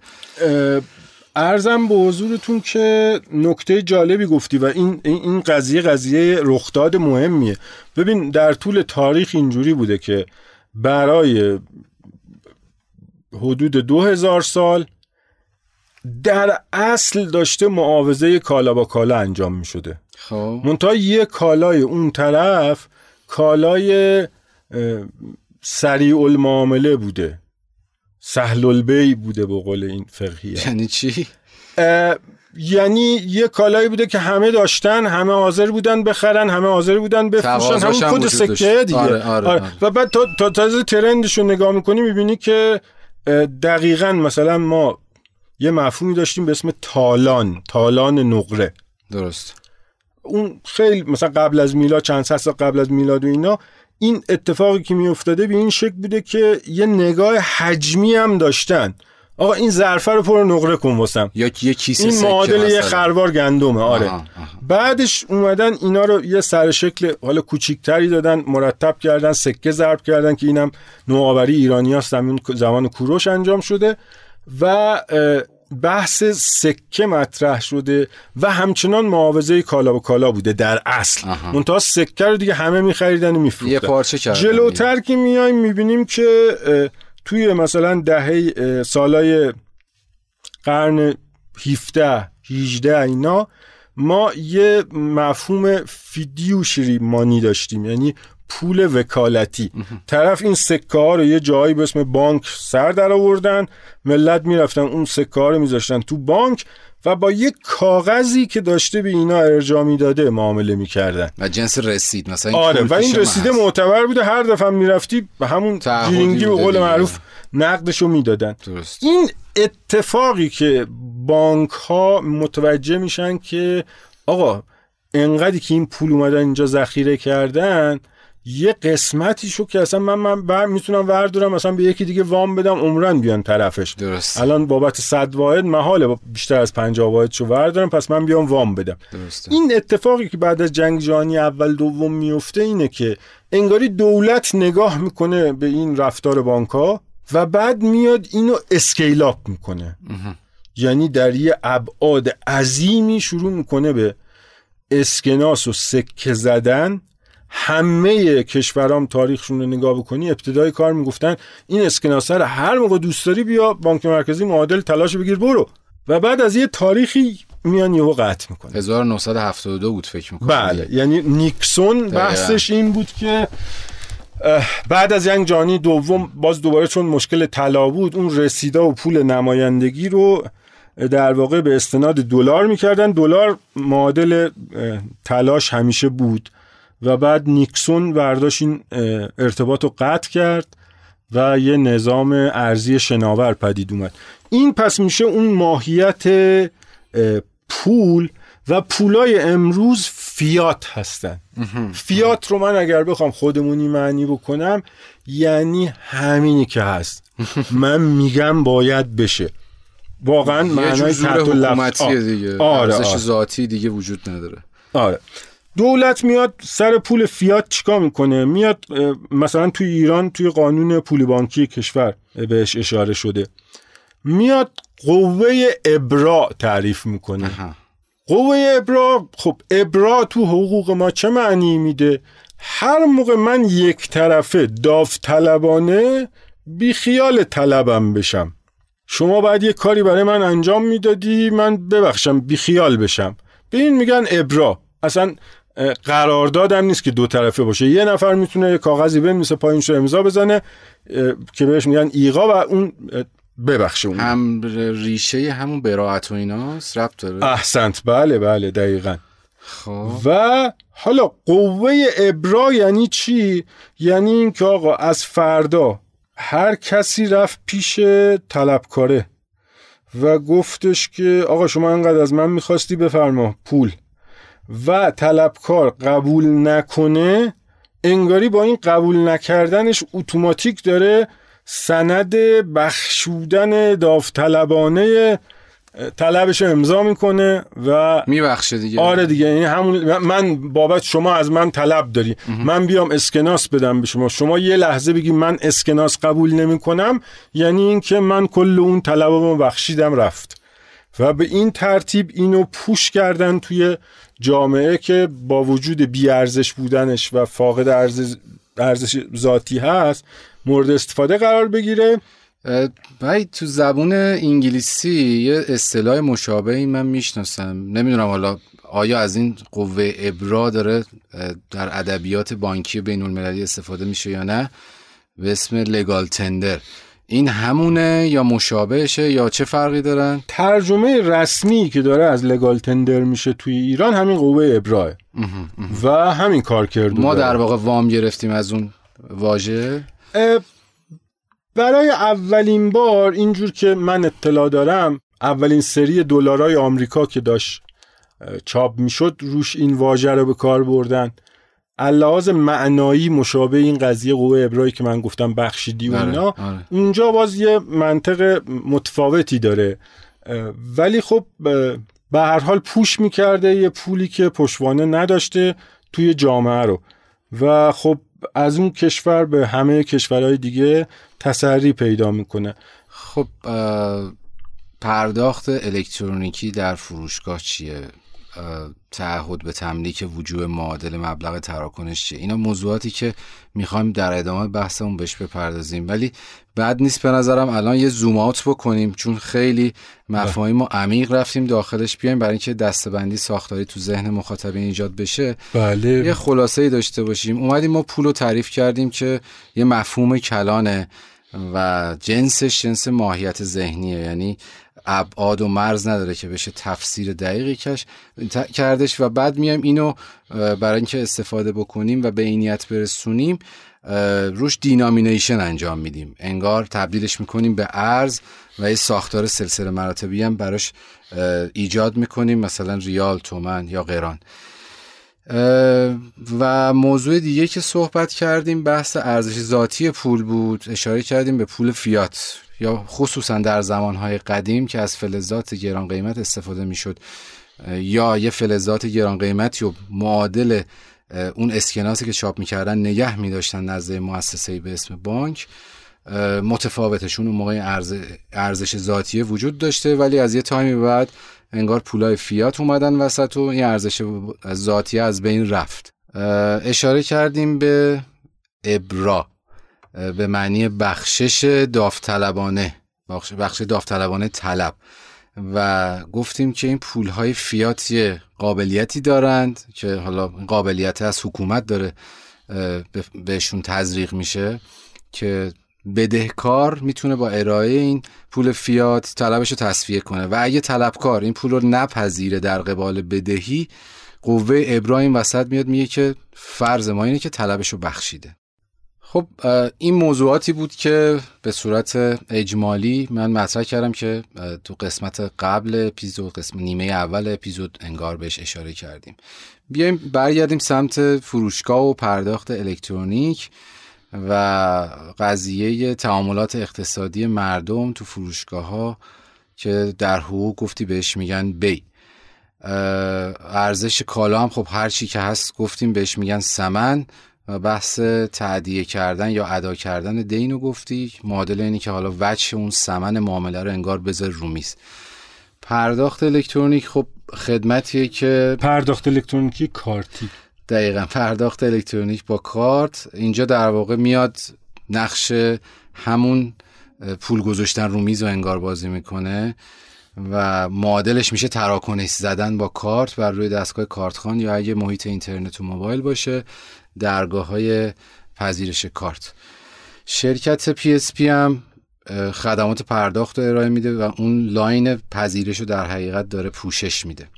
ارزم به حضورتون که نکته جالبی گفتی و این این قضیه قضیه رخداد مهمیه. ببین در طول تاریخ اینجوری بوده که برای حدود دو هزار سال در اصل داشته معاوضه کالا با کالا انجام می شده خب. منتها یه کالای اون طرف کالای سریع المعامله بوده. سهل البی بوده به قول این فقهیه یعنی چی؟ یعنی یه کالایی بوده که همه داشتن همه حاضر بودن بخرن همه حاضر بودن بفروشن. همون خود سکه دیگه. آره آره آره. و بعد تا تا تازه ترندش رو نگاه می‌کنی می‌بینی که دقیقا مثلا ما یه مفهومی داشتیم به اسم تالان تالان نقره. درست. اون خیلی مثلا قبل از میلاد چند سال قبل از میلاد و اینا این اتفاقی که میافتاده به این شکل بوده که یه نگاه حجمی هم داشتن. آقا این ظرفه رو پر نقره کن واسم. یا یه کیسه این معادل یه خروار گندمه آره. آها، آها. بعدش اومدن اینا رو یه سر شکل حالا کوچیکتری دادن مرتب کردن سکه ضرب کردن که اینم نوآوری ایرانی هست زمان زمان کوروش انجام شده. و بحث سکه مطرح شده و همچنان معاوضه کالا و کالا بوده در اصل. منتها سکه رو دیگه همه میخریدن و میفروختن. جلوتر که میایم می‌بینیم که توی مثلا دهه سالای قرن 17 18 اینا ما یه مفهوم فیدیوشری مانی داشتیم. یعنی پول وکالتی. طرف این سکه ها رو یه جایی به اسم بانک سر در آوردن ملت می‌رفتن اون سکه ها رو میذاشتن تو بانک و با یه کاغذی که داشته به اینا ارجاع می‌داده معامله می‌کردن. و جنس رسید. مثلا این آره و این رسیده هست. معتبر بوده. هر دفعه می‌رفتی به همون جینگی به قول. معروف نقدشو می‌دادن. درست. این اتفاقی که بانک ها متوجه میشن که آقا انقدری که این پول اومدن اینجا ذخیره کردن یه قسمتیشو که اصلا من من بر می‌تونم وردارم مثلا به یکی دیگه وام بدم عمرن بیان طرفش. درست الان بابت 100 واحد محاله بیشتر از 50 واحدشو وردارم پس من بیام وام بدم. درسته. این اتفاقی که بعد از جنگ جهانی اول دوم میفته اینه که انگاری دولت نگاه می‌کنه به این رفتار بانک ها و بعد میاد اینو اسکیل اپ می‌کنه. یعنی در یه ابعاد عظیمی شروع می‌کنه به اسکناس و سکه زدن همه کشورام تاریخشون رو نگاه بکنی ابتدای کار می‌گفتن این اسکناس رو هر موقع دوست داری بیا بانک مرکزی معادل تلاش بگیر برو. و بعد از یه تاریخی میان یهو قطع می‌کنه 1972 بود فکر می‌کنم. بله یعنی نیکسون بحثش این بود که بعد از جنگ جهانی دوم باز دوباره چون مشکل طلا بود اون رسیدا و پول نمایندگی رو در واقع به استناد دلار می‌کردن. دلار معادل تلاش همیشه بود. و بعد نیکسون برداشت این ارتباط رو قطع کرد و یه نظام ارزی شناور پدید اومد. این پس میشه اون ماهیت اه، پول و پولای امروز فیات هستن. فیات رو من اگر بخوام خودمونی معنی بکنم یعنی همینی که هست. [LAUGHS] من میگم باید بشه. واقعا معنای تحت لفظ. آره ارزش آره. ذاتی دیگه وجود نداره. آره. دولت میاد سر پول فیات چیکار می‌کنه؟ میاد مثلا توی ایران توی قانون پول بانکی کشور بهش اشاره شده. میاد قوه ابرا تعریف می‌کنه. قوه ابرا خب ابرا تو حقوق ما چه معنی میده؟ هر موقع من یک طرفه داوطلبانه بی خیال طلبم بشم. شما باید یه کاری برای من انجام می‌دادی من ببخشم بی خیال بشم. به این میگن ابرا اصلا اه، قراردادم نیست که دو طرفه باشه. یه نفر می‌تونه یه کاغذی بنویسه پایینش امضا بزنه که بهش میگن ایقا و اون ببخشه اون. هم ریشه همون براعت و ایناست ربط داره. احسنت. بله بله دقیقا. خب. و حالا قوه ابرا یعنی چی؟ یعنی این که آقا از فردا هر کسی رفت پیش طلبکاره و گفتش که آقا شما انقدر از من می‌خواستی بفرما پول. و طلبکار قبول نکنه انگاری با این قبول نکردنش اتوماتیک داره سند بخشودن داوطلبانه طلبش رو امضا می‌کنه و میبخشه دیگه. آره دیگه یعنی همون من بابت شما از من طلب داری. من بیام اسکناس بدم به شما. شما یه لحظه بگی من اسکناس قبول نمی کنم یعنی اینکه من کل اون طلبمو بخشیدم رفت. و به این ترتیب اینو پوش کردن توی جامعه که با وجود بیارزش بودنش و فاقد ارزش ذاتی هست مورد استفاده قرار بگیره. ولی تو زبون انگلیسی یه اصطلاح مشابهی من می‌شناسم. نمی‌دونم حالا آیا از این قوه ابرا داره در ادبیات بانکی بین المللی استفاده میشه یا نه؟ به اسم لگال تندر این همونه یا مشابهشه یا چه فرقی دارن؟ ترجمه رسمی که داره از لگال تندر میشه توی ایران همین قوه ابراه و همین کار کرده ما در واقع وام گرفتیم از اون واژه. برای اولین بار اینجور که من اطلاع دارم اولین سری دلارای آمریکا که داشت چاپ می‌شد روش این واژه رو به کار بردن. اللحاظ معنایی مشابه این قضیه قوه ابرایی که من گفتم بخشیدی و آره، اینا آره. اونجا باز یه منطق متفاوتی داره. ولی خب به هر حال پوش می‌کرده یه پولی که پشوانه نداشته توی جامعه رو. و خب از اون کشور به همه کشورهای دیگه تسری پیدا می‌کنه. خب پرداخت الکترونیکی در فروشگاه چیه؟ تعهد به تملیک وجوه معادل مبلغ تراکنش چیه؟ اینا موضوعاتی که می‌خوایم در ادامه بحثمون بهش بپردازیم. ولی بعد نیست به نظرم الان یه زوم آوت بکنیم چون خیلی مفاهیم و عمیق رفتیم داخلش. بیایم برای اینکه دستبندی ساختاری تو ذهن مخاطبین ایجاد بشه. بله. یه خلاصه ای داشته باشیم. اومدیم ما پول رو تعریف کردیم که یه مفهوم کلانه و جنسش جنس ماهیت ذهنیه. یعنی ابعاد و مرز نداره که بشه تفسیر دقیقی کش کردش و بعد میایم اینو برای اینکه استفاده بکنیم و به این نیت برسونیم روش دینامینیشن انجام میدیم. انگار تبدیلش می‌کنیم به ارز و یه ساختار سلسله مراتبی هم براش ایجاد می‌کنیم مثلا ریال تومن یا قران. و موضوع دیگه که صحبت کردیم بحث ارزش ذاتی پول بود. اشاره کردیم به پول فیات یا خصوصا در زمانهای قدیم که از فلزات گران قیمت استفاده می‌شد. یا یه فلزات گران قیمتی و معادل اون اسکناسی که چاپ می‌کردن نگه میداشتن نزد مؤسسه به اسم بانک. متفاوتشون اون موقع ارز- ارزش ذاتیه وجود داشته ولی از یه تایمی بعد انگار پولای فیات اومدن وسط و این ارزش ذاتی از بین رفت. اشاره کردیم به ابرا به معنی بخشش داوطلبانه بخش داوطلبانه طلب. و گفتیم که این پولهای فیات قابلیتی دارند که حالا قابلیت از حکومت داره بهشون تزریق میشه که بدهکار می‌تونه با ارائه این پول فیات طلبش رو تصفیه کنه. و اگه طلبکار این پول رو نپذیره در قبال بدهی قوه ابراهیم وسط میاد میگه که فرض ما اینه که طلبش رو بخشیده. خب این موضوعاتی بود که به صورت اجمالی من مطرح کردم که تو قسمت قبل اپیزود قسم نیمه اول اپیزود انگار بهش اشاره کردیم. بیایم برگردیم سمت فروشگاه و پرداخت الکترونیک. و قضیه تعاملات اقتصادی مردم تو فروشگاه ها که در حقوق گفتی بهش میگن بی. ارزش کالا هم خب هر چی که هست گفتیم بهش میگن سمن و بحث تعدیه کردن یا ادا کردن دین رو گفتی. معادل اینی که حالا وجه اون سمن معامله رو انگار بذار رومیز پرداخت الکترونیک خب خدمتیه که پرداخت الکترونیکی کارتی. دقیقا پرداخت الکترونیک با کارت. اینجا در واقع میاد نقش همون پول گذاشتن رو میز و انگار بازی می‌کنه و معادلش میشه تراکنش زدن با کارت بر روی دستگاه کارتخوان یا اگه محیط اینترنت و موبایل باشه درگاه های پذیرش کارت. شرکت PSP هم اه، خدمات پرداخت رو ارائه میده و اون line پذیرش رو در حقیقت داره پوشش میده.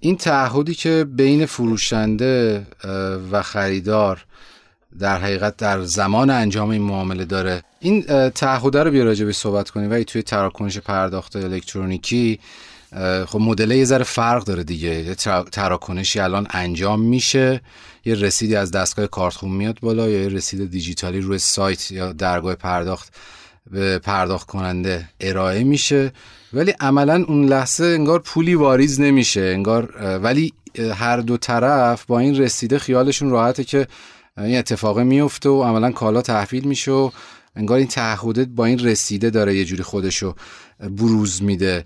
این تعهدی که بین فروشنده و خریدار در حقیقت در زمان انجام این معامله داره. این اه، تعهده رو بیا راجع بهش صحبت کنیم ولی توی تراکنش پرداخت الکترونیکی خب مدل یه ذره فرق داره دیگه. تراکنشی الان انجام میشه یه رسیدی از دستگاه کارتخون میاد بالا یا یه رسید دیجیتالی روی سایت یا درگاه پرداخت به پرداخت کننده ارائه میشه. ولی عملا اون لحظه انگار پولی واریز نمیشه انگار ولی هر دو طرف با این رسیده خیالشون راحته که این اتفاق میفته و عملا کالا تحویل میشه و انگار این تعهدت با این رسیده داره یه جوری خودشو بروز میده.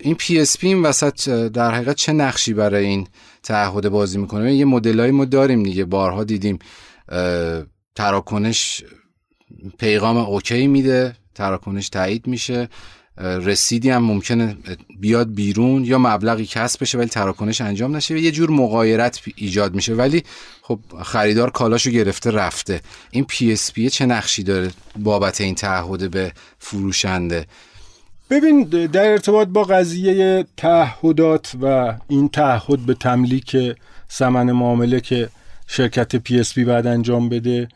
این PSP این وسط در حقیقت چه نقشی برای این تعهد بازی می‌کنه؟ یه مدلایی ما داریم دیگه بارها دیدیم تراکنش پیغام اوکی میده تراکنش تایید میشه. رسیدی هم ممکنه بیاد بیرون یا مبلغی کسر بشه ولی تراکنش انجام نشه. و یه جور مغایرت ایجاد میشه. ولی خب خریدار کالاشو گرفته رفته. این PSP چه نقشی داره بابت این تعهد به فروشنده؟ ببین در ارتباط با قضیه تعهدات و این تعهد به تملیک سمن معامله که شرکت PSP باید انجام بده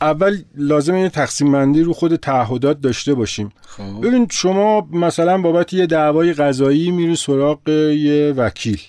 اول لازم یه تقسیم بندی رو خود تعهدات داشته باشیم. خب. ببین شما مثلا بابت یه دعوای قضایی میری سراغ یه وکیل.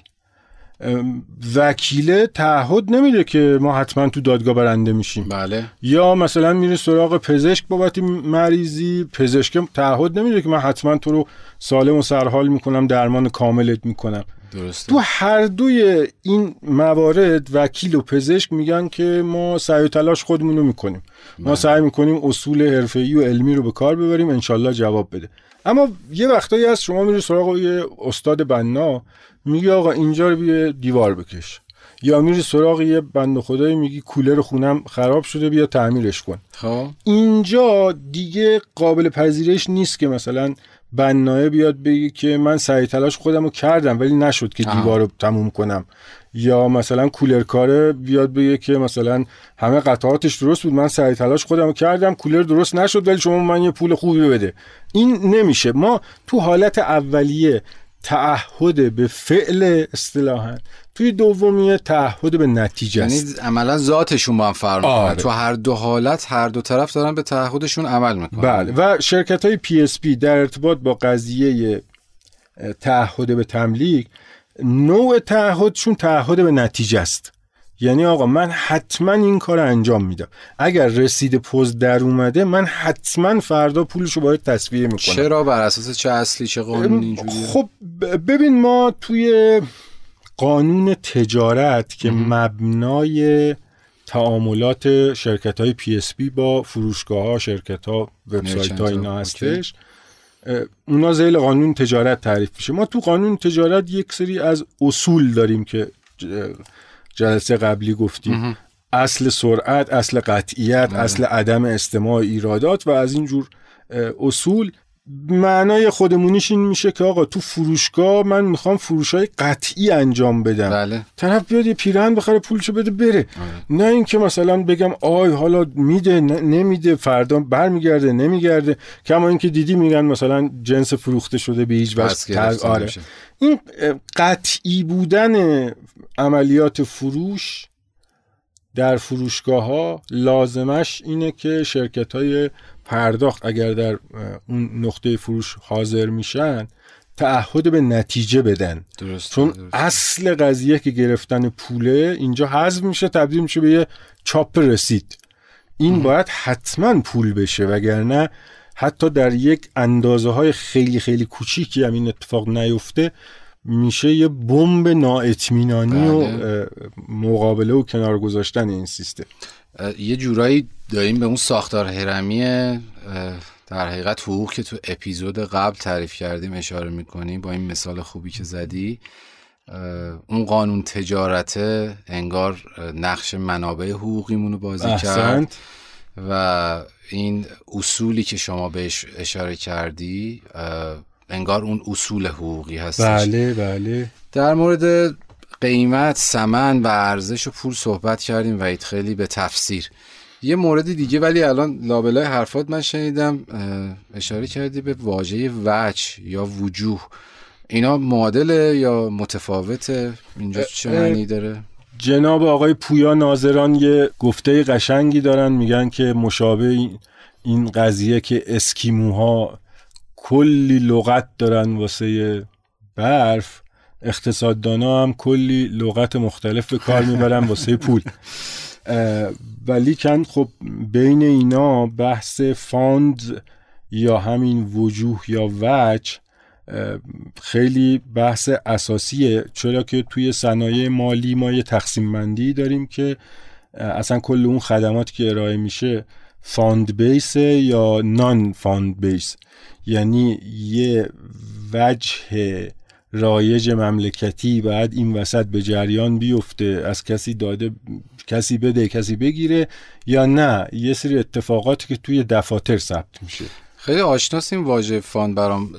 وکیله تعهد نمیده که ما حتما تو دادگاه برنده میشیم. بله. یا مثلا میره سراغ پزشک بابت مریضی. پزشک تعهد نمیده که من حتما تو رو سالم و سرحال می‌کنم درمان کاملت می‌کنم. درسته. تو هر دوی این موارد وکیل و پزشک میگن که ما سعی و تلاش خودمون رو می‌کنیم. ما بله. سعی می‌کنیم اصول حرفه‌ای و علمی رو به کار ببریم انشالله جواب بده. اما یه وقتایی هست شما میری سراغ یه استاد بنا میگی آقا اینجا رو بیا دیوار بکش. یا میری سراغ یه بند خدایی میگی کولر خونم خراب شده بیا تعمیرش کن. خب. اینجا دیگه قابل پذیرش نیست که مثلا بنایه بیاد بگی که من سعی تلاش خودم رو کردم ولی نشد که دیوار رو تموم کنم. یا مثلا کولر کاره بیاد بگه که مثلا همه قطعاتش درست بود من سعی تلاش خودم رو کردم کولر درست نشد ولی شما من یه پول خوبی بده. این نمیشه. ما تو حالت اولیه تعهد به فعل اصطلاحا توی دومیه تعهد به نتیجه یعنی عملا ذاتشون با هم فرق آره. تو هر دو حالت هر دو طرف دارن به تعهدشون عمل می‌کنن. بله. و شرکت های پی SP در ارتباط با قضیه تعهد به تملیک نوع تعهدشون تعهد به نتیجه است. یعنی آقا من حتما این کار انجام میدم. اگر رسید پوز در اومده من حتما فردا پولشو باید تسویه می‌کنم. چرا؟ بر اساس چه اصلی چه قانون اینجوریه؟ خب ببین ما توی قانون تجارت که مبنای تعاملات شرکت های PSP با فروشگاه ها شرکت ها وبسایت ها اینا هستش اونا زیل قانون تجارت تعریف میشه. ما تو قانون تجارت یک سری از اصول داریم که جلسه قبلی گفتیم. اصل سرعت اصل قطعیت. اصل عدم استماع ایرادات و از این جور اصول معنای خودمونیش این میشه که آقا تو فروشگاه من می‌خوام فروش های قطعی انجام بدم بله. طرف بیاد یه پیرهن بخره پولشو بده بره آره. نه اینکه مثلا بگم آی حالا میده نمیده فردا برمیگرده نمیگرده کما اینکه دیدی میگن مثلا جنس فروخته شده به هیچ وجه آره. این قطعی بودن عملیات فروش در فروشگاه ها لازمش اینه که شرکت های پرداخت اگر در اون نقطه فروش حاضر میشن تعهد به نتیجه بدن. درست چون اصل قضیه که گرفتن پوله اینجا حذف میشه تبدیل میشه به یه چاپ رسید. این باید حتما پول بشه وگرنه حتی در یک اندازه های خیلی خیلی کوچیکی هم این اتفاق نیفته میشه یه بمب نااطمینانی و بله. مقابله و کنار گذاشتن این سیستم. یه جورایی داریم به اون ساختار هرمی در حقیقت حقوق که تو اپیزود قبل تعریف کردیم اشاره می‌کنیم با این مثال خوبی که زدی. اون قانون تجارته انگار نقش منابع حقوقیمونو بازی کرد. و این اصولی که شما بهش اشاره کردی انگار اون اصول حقوقی هستش. بله بله. در مورد قیمت سمن و ارزش و پول صحبت کردیم و خیلی به تفسیر. یه مورد دیگه ولی الان لابلای حرفات من شنیدم اشاره کردی به واژه وجه یا وجوه. اینا معادله یا متفاوته؟ اینجا چه معنی داره؟ جناب آقای پویا ناظران یه گفته قشنگی دارن میگن که مشابه این قضیه که اسکیموها کلی لغت دارن واسه برف. اقتصاددانا هم کلی لغت مختلف به کار می‌برن واسه پول. ولی کن خب بین اینا بحث فاند یا همین وجوه یا وجه خیلی بحث اساسیه. چرا که توی صنایع مالی ما یه تقسیم بندی داریم که اصلا کل اون خدمات که ارائه میشه fund base یا non fund base. یعنی یه وجه رایج مملکتی بعد این وسط به جریان بیفته از کسی داده کسی بده کسی بگیره یا نه؟ یه سری اتفاقاتی که توی دفاتر ثبت میشه. خیلی آشناس این واژه fund برام.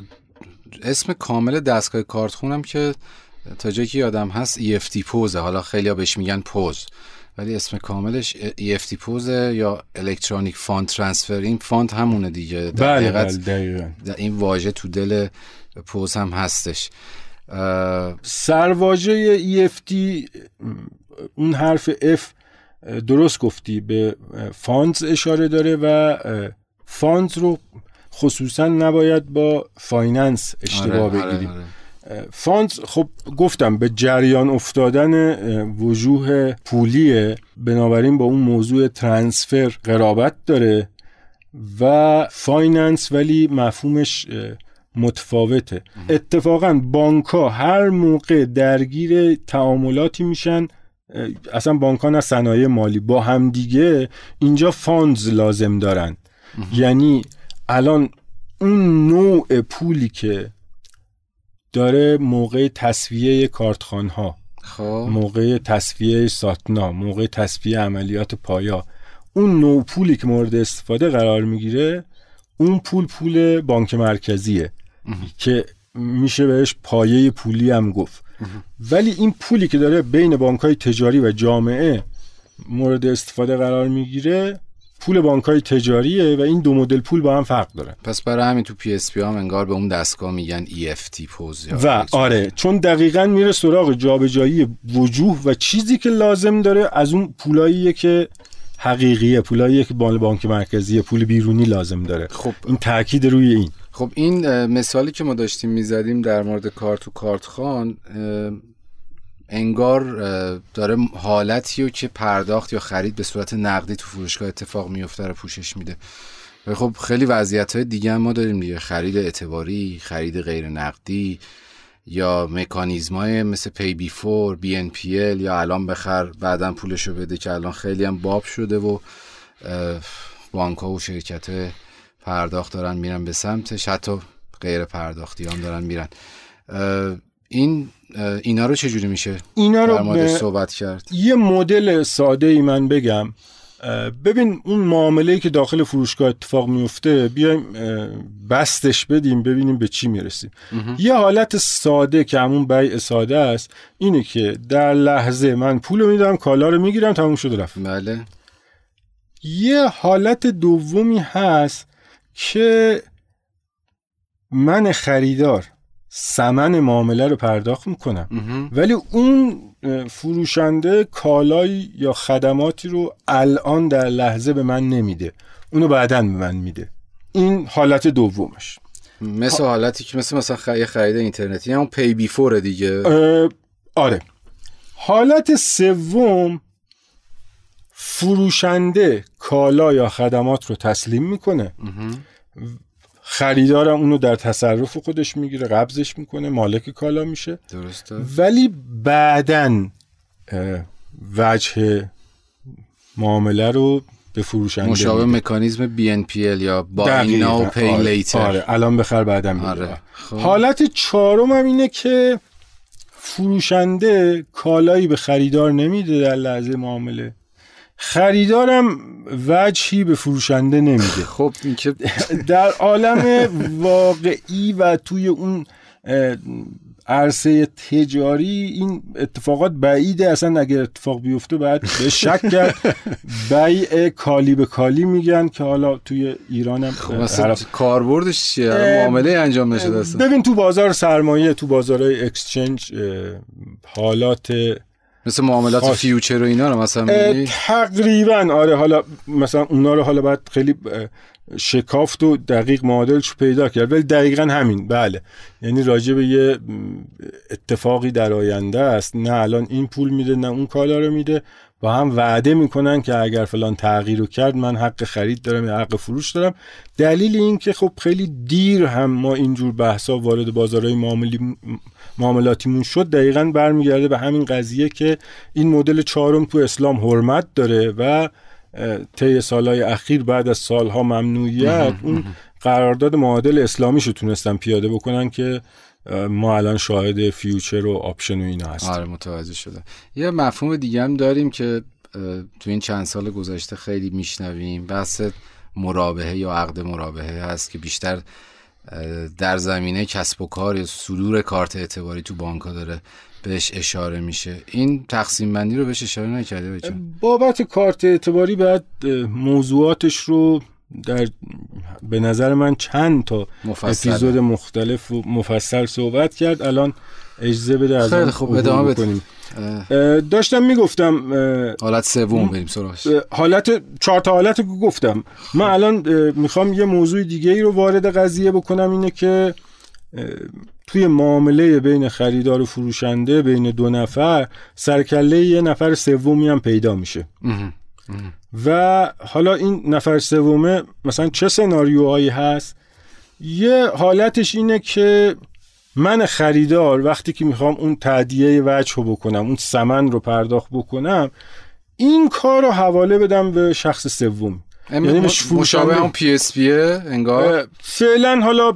اسم کامل دستگاه کارتخونم که تا جایی که یادم هست EFT پوزه. حالا خیلی بهش میگن پوز. ولی اسم کاملش EFT پوزه یا electronic fund transfer این fund همونه دیگه. بله بله این واژه تو دل پوز هم هستش سرواژه EFT اون حرف F درست گفتی به funds اشاره داره و funds رو خصوصا نباید با finance اشتباه آره، بگیریم آره، آره. funds خب گفتم به جریان افتادن وجوه پولیه بنابراین با اون موضوع transfer قرابت داره و finance ولی مفهومش متفاوته. اتفاقا بانک ها هر موقع درگیر تعاملاتی میشن اصلا بانک ها نه صنایع مالی با همدیگه اینجا فاندز لازم دارن. یعنی الان اون نوع پولی که داره موقع تصویه کارتخان ها خب. موقع تصویه ساتنا موقع تصویه عملیات پایا اون نوع پولی که مورد استفاده قرار می‌گیره اون پول پول بانک مرکزیه. که میشه بهش پایه پولی هم گفت. ولی این پولی که داره بین بانک های تجاری و جامعه مورد استفاده قرار می‌گیره پول بانک های تجاریه و این دو مدل پول با هم فرق داره. پس برای همین تو PSP هم انگار به اون دستگاه میگن EFT پوز و آره چون دقیقا میره سراغ جابجایی وجوه و چیزی که لازم داره از اون پولاییه که حقیقیه پولاییه که بانک مرکزی پول بیرونی لازم داره. خب. این تاکید روی این. خب این مثالی که ما داشتیم می‌زدیم در مورد کارت و کارت خوان انگار داره حالتی رو که پرداخت یا خرید به صورت نقدی تو فروشگاه اتفاق میفته رو پوشش میده. خب خیلی وضعیت های دیگه هم ما داریم دیگه. خرید اعتباری خرید غیر نقدی یا مکانیزم های مثل پی بی فور بی ان پی ال یا الان بخر بعدا پولشو بده که الان خیلی هم باب شده و بانک ها و شرکت پرداخت دارن میرن به سمتش حتی غیر پرداختی هم دارن میرن. این اینا رو چجوری میشه اینا رو به... صحبت کرد؟ یه مدل ساده ای من بگم. ببین اون معامله که داخل فروشگاه اتفاق میفته بیایم بستش بدیم ببینیم به چی می‌رسیم. یه حالت ساده که همون بیع ساده است اینه که در لحظه من پول میدم کالا رو می‌گیرم تموم شده رفت. بله. یه حالت دومی هست که من خریدار سمن معامله رو پرداخت می‌کنم. ولی اون فروشنده کالایی یا خدماتی رو الان در لحظه به من نمیده. اونو بعدا به من میده. این حالت دومش. مثل حالتی که مثل مثلا خرید خرید اینترنتی. همون پی بی فور دیگه. آره. حالت سوم فروشنده کالا یا خدمات رو تسلیم می‌کنه. خریدارم اونو در تصرف خودش می‌گیره قبضش می‌کنه مالک کالا میشه. درسته. ولی بعدا وجه معامله رو به فروشنده مشابه مکانیزم BNPL یا با ناو پی لیتر آره الان بخر بعدم آره. خب. حالت چهارم هم اینه که فروشنده کالایی به خریدار نمیده در لحظه معامله. خریدارم وجهی به فروشنده نمیده. [LAUGHS] خب این که در عالم واقعی و توی اون عرصه تجاری این اتفاقات بعیده. اصلا اگر اتفاق بیفته باید به شک کرد. [LAUGHS] بیع کالی به کالی میگن که حالا توی ایران هم خب کاربردش چیه؟ معامله انجام نشده ببین تو بازار سرمایه تو بازارهای اکسچنج حالات مثل معاملات خاص. فیوچر و اینا رو مثلا تقریبا آره حالا مثلا اونا رو حالا باید خیلی شکافت و دقیق معادلش پیدا کرد. ولی دقیقا همین بله. یعنی راجع به یه اتفاقی در آینده است. نه الان این پول میده نه اون کالا رو میده. و هم وعده می‌کنن که اگر فلان تغییر رو کرد من حق خرید دارم یا حق فروش دارم. دلیل این که خب خیلی دیر هم ما اینجور بحثا وارد بازارهای معاملی معاملاتیمون شد دقیقا برمیگرده به همین قضیه که این مدل چهارم تو اسلام حرمت داره و طی سالهای اخیر بعد از سالها ممنوعیت اون قرارداد معادل اسلامیش رو تونستن پیاده بکنن که ما الان شاهد future و option و اینا هستیم. آره متوجه شده یه مفهوم دیگه هم داریم که تو این چند سال گذشته خیلی میشنویم. بحث مرابحه یا عقد مرابحه هست که بیشتر در زمینه کسب و کار یا صدور کارت اعتباری تو بانک داره بهش اشاره میشه. این تقسیم بندی رو بهش اشاره نکرده بچه بابت کارت اعتباری بعد موضوعاتش رو در به نظر من چند تا مفصل. اپیزود مختلف و مفصل صحبت کرد. الان اجزه بده از خیلی خوب ادامه بدیم. داشتم می‌گفتم حالت سوم بریم سراغش. حالت چهار تا حالت رو گفتم. من الان می‌خوام یه موضوع دیگه ای رو وارد قضیه بکنم اینه که توی معامله بین خریدار و فروشنده بین دو نفر سرکله یه نفر سومی هم پیدا میشه. و حالا این نفر سومه مثلا چه سناریوهایی هست؟ یه حالتش اینه که من خریدار وقتی که می‌خوام اون تعدیه وجه رو بکنم اون سمن رو پرداخت بکنم این کار رو حواله بدم به شخص سوم. یعنی مشابه هم پی اس انگار؟ فعلا حالا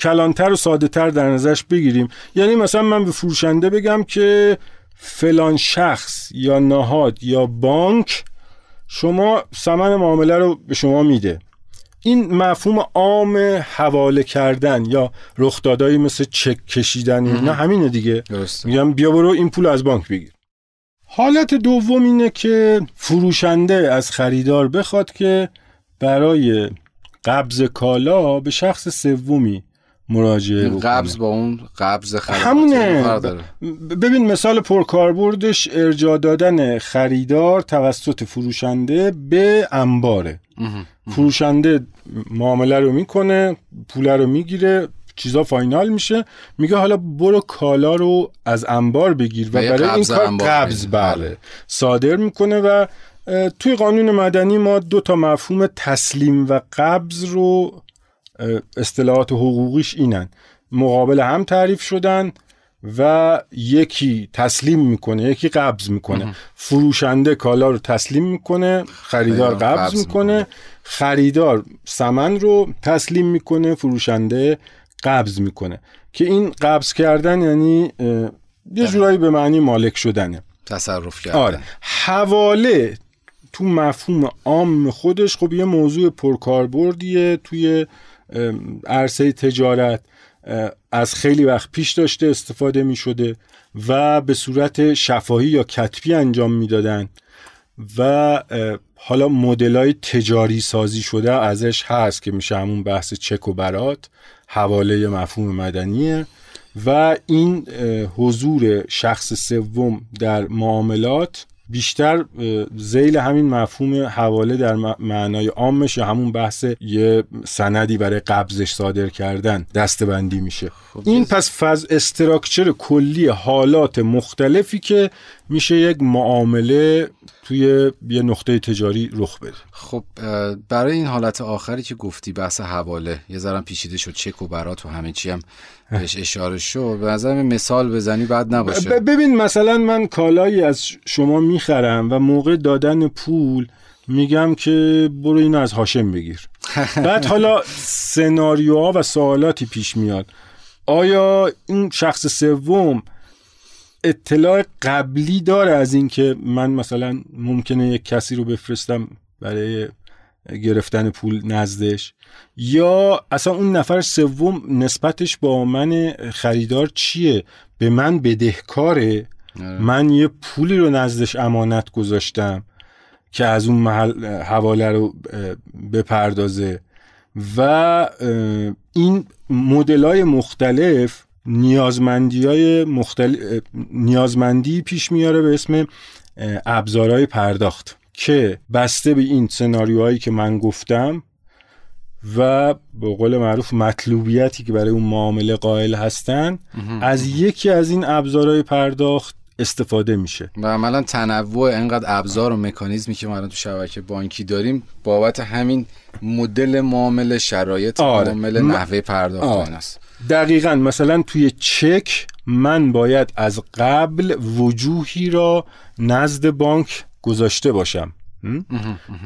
کلانتر و ساده تر در نظرش بگیریم. یعنی مثلا من به فروشنده بگم که فلان شخص یا نهاد یا بانک شما سمن معامله رو به شما میده. این مفهوم عام حواله کردن یا رخدادایی مثل چک کشیدن نه همینه دیگه. میگم بیا برو این پول از بانک بگیر. حالت دوم اینه که فروشنده از خریدار بخواد که برای قبض کالا به شخص سومی مراجعه بکنه. قبض با اون قبض همونه. ببین مثال پرکاربردش ارجا دادن خریدار توسط فروشنده به انباره. فروشنده معامله رو می‌کنه پول رو می‌گیره چیزا فاینال میشه. میگه حالا برو کالا رو از انبار بگیر و برای این کار قبض بله. بله. صادر می‌کنه و توی قانون مدنی ما دو تا مفهوم تسلیم و قبض رو اصطلاحات حقوقیش اینن. مقابل هم تعریف شدن و یکی تسلیم می‌کنه یکی قبض می‌کنه. فروشنده کالا رو تسلیم می‌کنه خریدار قبض می‌کنه. خریدار سمن رو تسلیم می‌کنه فروشنده قبض می‌کنه. که این قبض کردن یعنی یه جورایی به معنی مالک شدنه. تصرف کردن. آره حواله تو مفهوم عام خودش خب یه موضوع پرکاربردیه توی عرصه تجارت از خیلی وقت پیش داشته استفاده می شده و به صورت شفاهی یا کتبی انجام می‌دادن و حالا مدل تجاری سازی شده ازش هست که میشه همون بحث چک و برات حواله مفهوم مدنیه و این حضور شخص سوم در معاملات بیشتر زیل همین مفهوم حواله در معنای عامش یا همون بحث یه سندی برای قبضش صادر کردن دستبندی میشه. خب این پس فاز استراکچر کلی حالات مختلفی که میشه یک معامله توی یه نقطه تجاری رخ بده. خب برای این حالت آخری که گفتی بحث حواله یه ذرم پیچیده شد چک و برات و همه چی هم بهش اشاره شد. به نظر مثال بزنی بعد نباشه. ببین مثلا من کالایی از شما می‌خرم و موقع دادن پول میگم که برو اینو از هاشم بگیر. [LAUGHS] بعد حالا سناریوها و سوالاتی پیش میاد. آیا این شخص سوم اطلاع قبلی داره از اینکه من مثلا ممکنه یک کسی رو بفرستم برای گرفتن پول نزدش یا اصلا اون نفر سوم نسبتش با من خریدار چیه؟ به من بدهکاره؟ آره. من یه پولی رو نزدش امانت گذاشتم که از اون محل حواله رو بپردازه. و این مدل های مختلف نیازمندی های مختلف نیازمندی پیش میاره به اسم ابزارهای پرداخت که بسته به این سناریوهایی که من گفتم و به قول معروف مطلوبیتی که برای اون معامله قائل هستن از یکی از این ابزارهای پرداخت استفاده میشه و عملا تنوع انقدر ابزار و مکانیزمی که ما تو شبکه بانکی داریم بابت همین مدل معامله شرایط آره. معامله نحوه پرداخت آره. است دقیقا مثلا توی چک من باید از قبل وجوهی را نزد بانک گذاشته باشم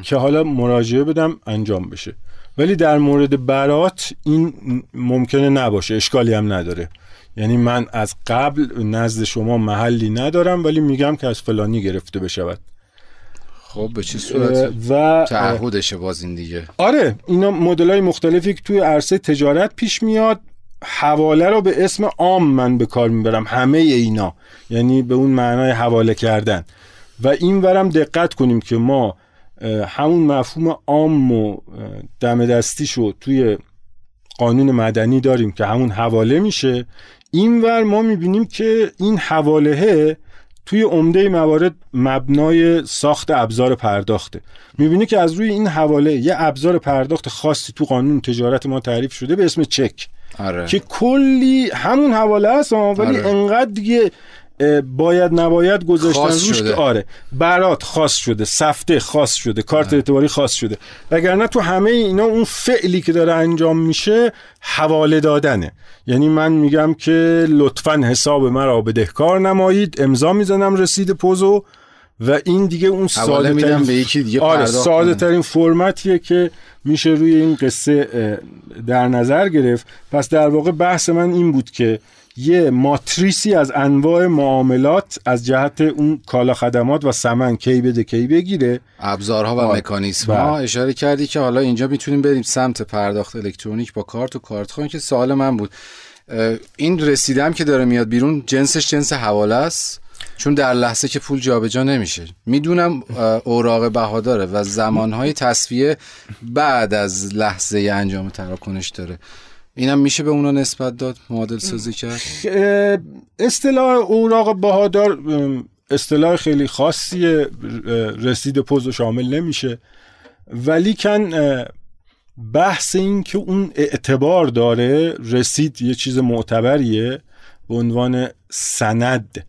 که حالا مراجعه بدم انجام بشه. ولی در مورد برات این ممکنه نباشه اشکالی هم نداره. یعنی من از قبل نزد شما محلی ندارم ولی میگم که از فلانی گرفته بشود. خب به چه صورت؟ و تعهدشه باز این دیگه. آره اینا مدل های مختلفی که توی عرصه تجارت پیش میاد. حواله رو به اسم عام من به کار می‌برم همه اینا. یعنی به اون معنای حواله کردن. و این ورم دقت کنیم که ما همون مفهوم عام و دم دستی شد توی قانون مدنی داریم که همون حواله میشه. این ور ما می‌بینیم که این حواله توی عمده موارد مبنای ساخت ابزار پرداخته. می‌بینی که از روی این حواله یه ابزار پرداخت خاصی تو قانون تجارت ما تعریف شده به اسم چک. آره. که کلی همون حواله هست ولی آره. انقدر دیگه باید نباید گذاشتن روش که آره. برات خاص شده سفته خاص شده کارت اعتباری خاص شده. وگرنه تو همه اینا اون فعلی که داره انجام میشه حواله دادنه. یعنی من میگم که لطفا حساب مرا بدهکار نمایید. امضا می‌زنم رسید پوزو و این دیگه اون ساده ترین به یکی دیگه آره ساده ترین فرمتیه که میشه روی این قصه در نظر گرفت. پس در واقع بحث من این بود که یه ماتریسی از انواع معاملات از جهت اون کالا خدمات و سمن کی بده کی بگیره. ابزارها و مکانیسم ها بله. اشاره کردی که حالا اینجا می‌تونیم بریم سمت پرداخت الکترونیک با کارت و کارت که سوال من بود. این رسیدم که داره میاد بیرون جنسش جنس حواله است چون در لحظه که پول جابجا نمیشه. می‌دونم اوراق بهاداره و زمانهای تصفیه بعد از لحظه انجام تراکنش داره. اینم میشه به اونا نسبت داد معادل سازی کرد؟ اصطلاح اوراق بهادار اصطلاح خیلی خاصی رسید پوز شامل نمیشه. ولی کن بحث این که اون اعتبار داره رسید یه چیز معتبریه به عنوان سند.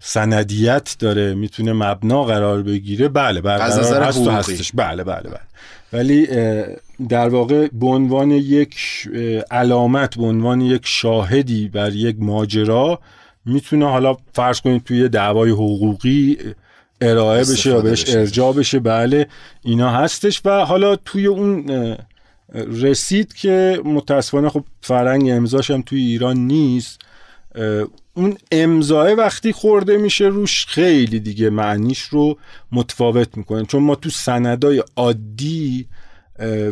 سندیت داره می‌تونه مبنا قرار بگیره. بله بله از نظر هستش. بله بله بله. ولی در واقع به عنوان یک علامت به عنوان یک شاهدی بر یک ماجرا می‌تونه حالا فرض کنید توی دعوای حقوقی ارائه بشه یا بهش ارجاع بشه. بله اینا هستش. و حالا توی اون رسید که متاسفانه خب فرنگ امضاش هم توی ایران نیست. اون امضای وقتی خورده میشه روش خیلی دیگه معنیش رو متفاوت می‌کنه چون ما تو سندای عادی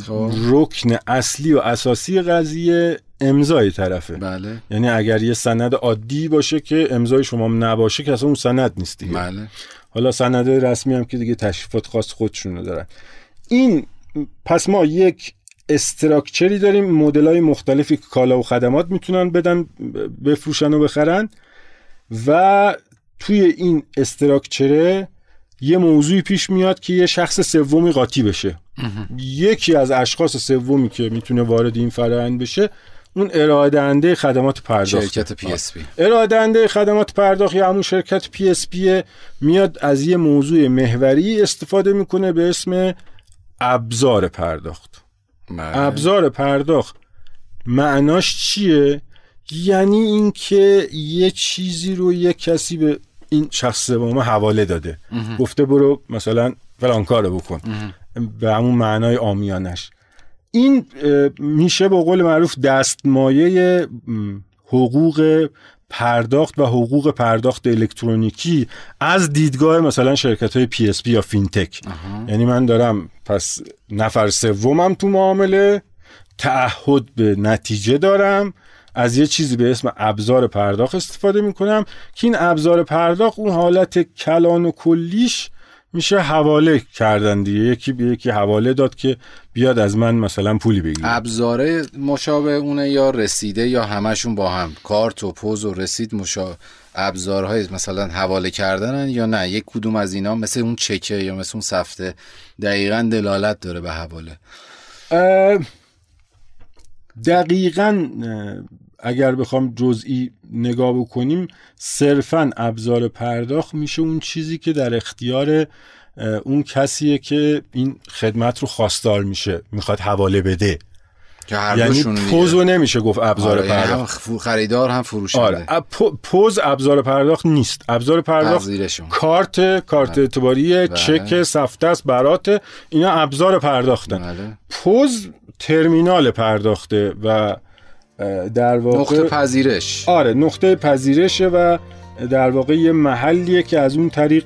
خب. رکن اصلی و اساسی قضیه امضای طرفه بله. یعنی اگر یه سند عادی باشه که امضای شما نباشه که اصلا اون سند نیست دیگه بله. حالا سند رسمی هم که دیگه تشریفات خاص خودشونو دارن این پس ما یک structure ی داریم مدل های مختلفی که کالا و خدمات می‌تونن بدن بفروشن و بخرن. و توی این structure ه یه موضوعی پیش میاد که یه شخص سومی قاطی بشه. یکی از اشخاص سومی که می‌تونه وارد این فرآیند بشه اون ارائه دهنده خدمات پرداخت شرکت PSP ارائه دهنده خدمات پرداخت یا همون شرکت PSP میاد از یه موضوع محوری استفاده می‌کنه به اسم ابزار پرداخت. ابزار پرداخت. معناش چیه؟ یعنی اینکه یه چیزی رو یه کسی به این شخص سوم حواله داده. گفته برو مثلا فلان کارو بکن. به همون معنای آمیانش. این میشه به قول معروف دستمایه حقوق پرداخت و حقوق پرداخت الکترونیکی از دیدگاه مثلا شرکت های PSP یا fintech. یعنی من دارم پس نفر سومم تو معامله تعهد به نتیجه دارم. از یه چیزی به اسم ابزار پرداخت استفاده می‌کنم. که این ابزار پرداخت اون حالت کلان و کلیش میشه حواله کردن دیگه. یکی به یکی حواله داد که بیاد از من مثلا پولی بگیره. ابزاره مشابه اونه یا رسیده یا همشون با هم؟ کارت و پوز و رسید مشا ابزارهای مثلا حواله کردنن یا نه؟ یک کدوم از اینا مثل اون چکه یا مثل اون سفته. دقیقا دلالت داره به حواله. دقیقا اگر بخوام جزئی نگاه بکنیم صرفا ابزار پرداخت میشه اون چیزی که در اختیار اون کسیه که این خدمت رو خواستار میشه می‌خواد حواله بده. که هر یعنی پوزو نمیشه گفت ابزار آره یعنی پرداخت. هم خریدار هم فروشنده آره پوز ابزار پرداخت نیست. ابزار پرداخت کارت کارت بله. اعتباری بله. چک سفته است برات اینا ابزار پرداختن. بله. پوز ترمینال پرداخته و در واقع نقطه پذیرش. آره نقطه پذیرشه و در واقع یه محلیه که از اون طریق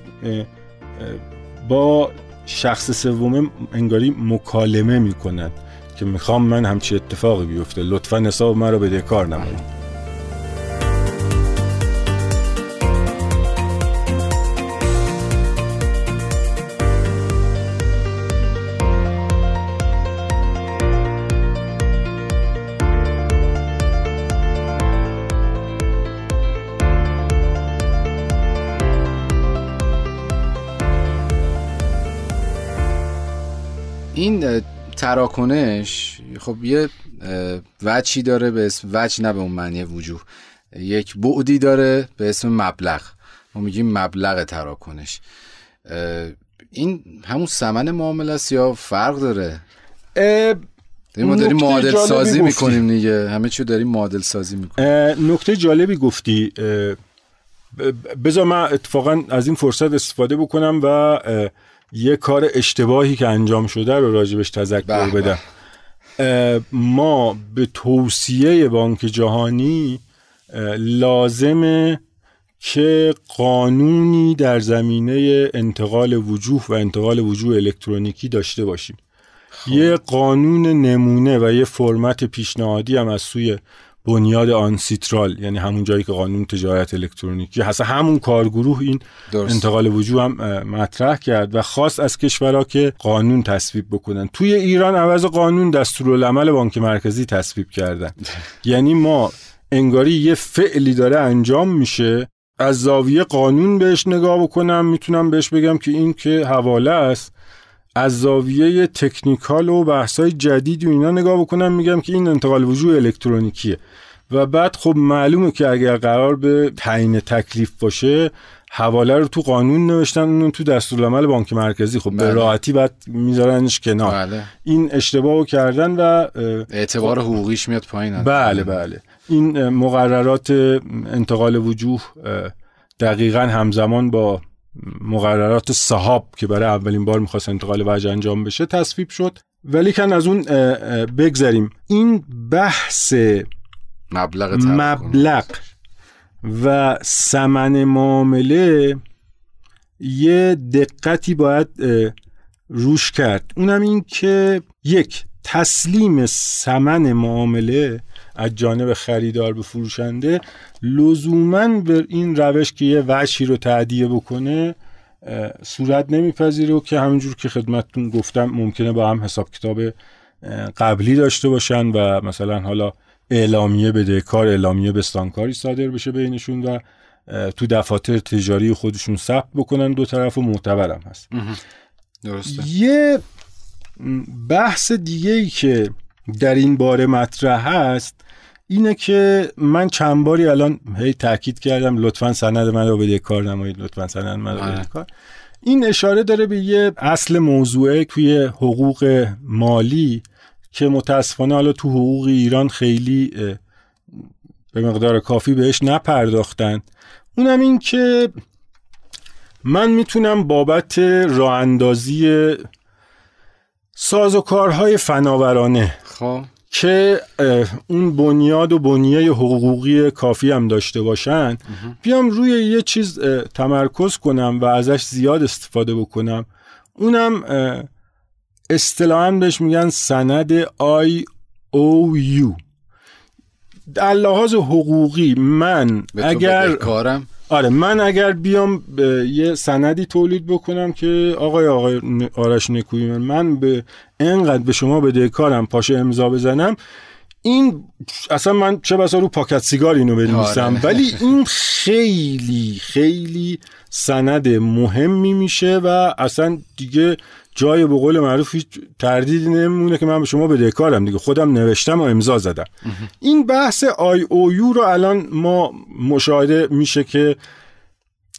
با شخص سوم انگاری مکالمه می‌کنن که می‌خوام من همچی اتفاقی بیفته. لطفا حساب من رو بده کار نمایید. این تراکنش خب یه وچی داره به اسم وچ نه به اون معنی وجوه یک بعدی داره به اسم مبلغ. ما میگیم مبلغ تراکنش. این همون سمن معامله است یا فرق داره؟ ما داریم معادل سازی می‌کنیم دیگه. همه چی داریم معادل سازی می‌کنیم. نکته جالبی گفتی. بذار من اتفاقا از این فرصت استفاده بکنم و یه کار اشتباهی که انجام شده رو راجبش تذکر بدم. ما به توصیه بانک جهانی لازمه که قانونی در زمینه انتقال وجوه و انتقال وجوه الکترونیکی داشته باشیم. خب. یه قانون نمونه و یه فرمت پیشنهادی هم از سوی بنیاد آنسیترال یعنی همون جایی که قانون تجارت الکترونیکی هست. همون کارگروه این درست. انتقال وجوه هم مطرح کرد و خواست از کشورها که قانون تصویب بکنن. توی ایران عوض قانون دستورالعمل بانک مرکزی تصویب کردن. [LAUGHS] یعنی ما انگاری یه فعلی داره انجام میشه. از زاویه قانون بهش نگاه بکنم می‌تونم بهش بگم که این که حواله است. از زاویه تکنیکال و بحثای جدید و اینا نگاه بکنم میگم که این انتقال وجوه الکترونیکیه. و بعد خب معلومه که اگر قرار به تعیین تکلیف باشه حواله رو تو قانون نوشتن اون تو دستورالعمل بانک مرکزی. خب بله. به راحتی بعد میذارنش کنار. بله. این اشتباهو کردن و اعتبار حقوقیش میاد پایین. بله بله. این مقررات انتقال وجوه دقیقا همزمان با مقررات صحاب که برای اولین بار می‌خواست انتقال وجه انجام بشه تصویب شد. ولی کن از اون بگذریم. این بحث مبلغ, مبلغ. و سمن معامله یه دقتی باید روش کرد. اونم این که یک تسلیم سمن معامله از جانب خریدار به فروشنده لزوما به این روش که یه وشی رو تعدیه بکنه صورت نمیپذیره و که همونجور که خدمتتون گفتم ممکنه با هم حساب کتاب قبلی داشته باشن و مثلا حالا اعلامیه بده کار اعلامیه بستانکاری صادر بشه بینشون و تو دفاتر تجاری خودشون ثبت بکنن دو طرف و معتبرم هست. درسته. یه بحث دیگه ای که در این باره مطرح هست اینه که من چند باری الان هی تاکید کردم لطفا سند من رو بده کار نمایید لطفا سند من رو بده کار. این اشاره داره به یه اصل موضوعه توی حقوق مالی که متاسفانه حالا تو حقوق ایران خیلی به مقدار کافی بهش نپرداختن. اونم این که من می‌تونم بابت راه اندازی ساز و کارهای فناورانه خب. که اون بنیاد و بنیه حقوقی کافی هم داشته باشن بیام روی یه چیز تمرکز کنم و ازش زیاد استفاده بکنم. اونم اصطلاحا بهش میگن سند آی او یو. در لحاظ حقوقی من اگر کارم. آره من اگر بیام یه سندی تولید بکنم که آقای آقای آرش نکوی من من به انقدر به شما بده کارم پاشه امضا بزنم این اصلا من چه بسا رو پاکت سیگار اینو بنویسم. آره. ولی این خیلی خیلی سند مهمی میشه و اصلا دیگه جای به قول معروف هیچ تردیدی نمونه که من به شما بدهکارم دیگه. خودم نوشتم و امضا زدم. این بحث IOU رو الان ما مشاهده میشه که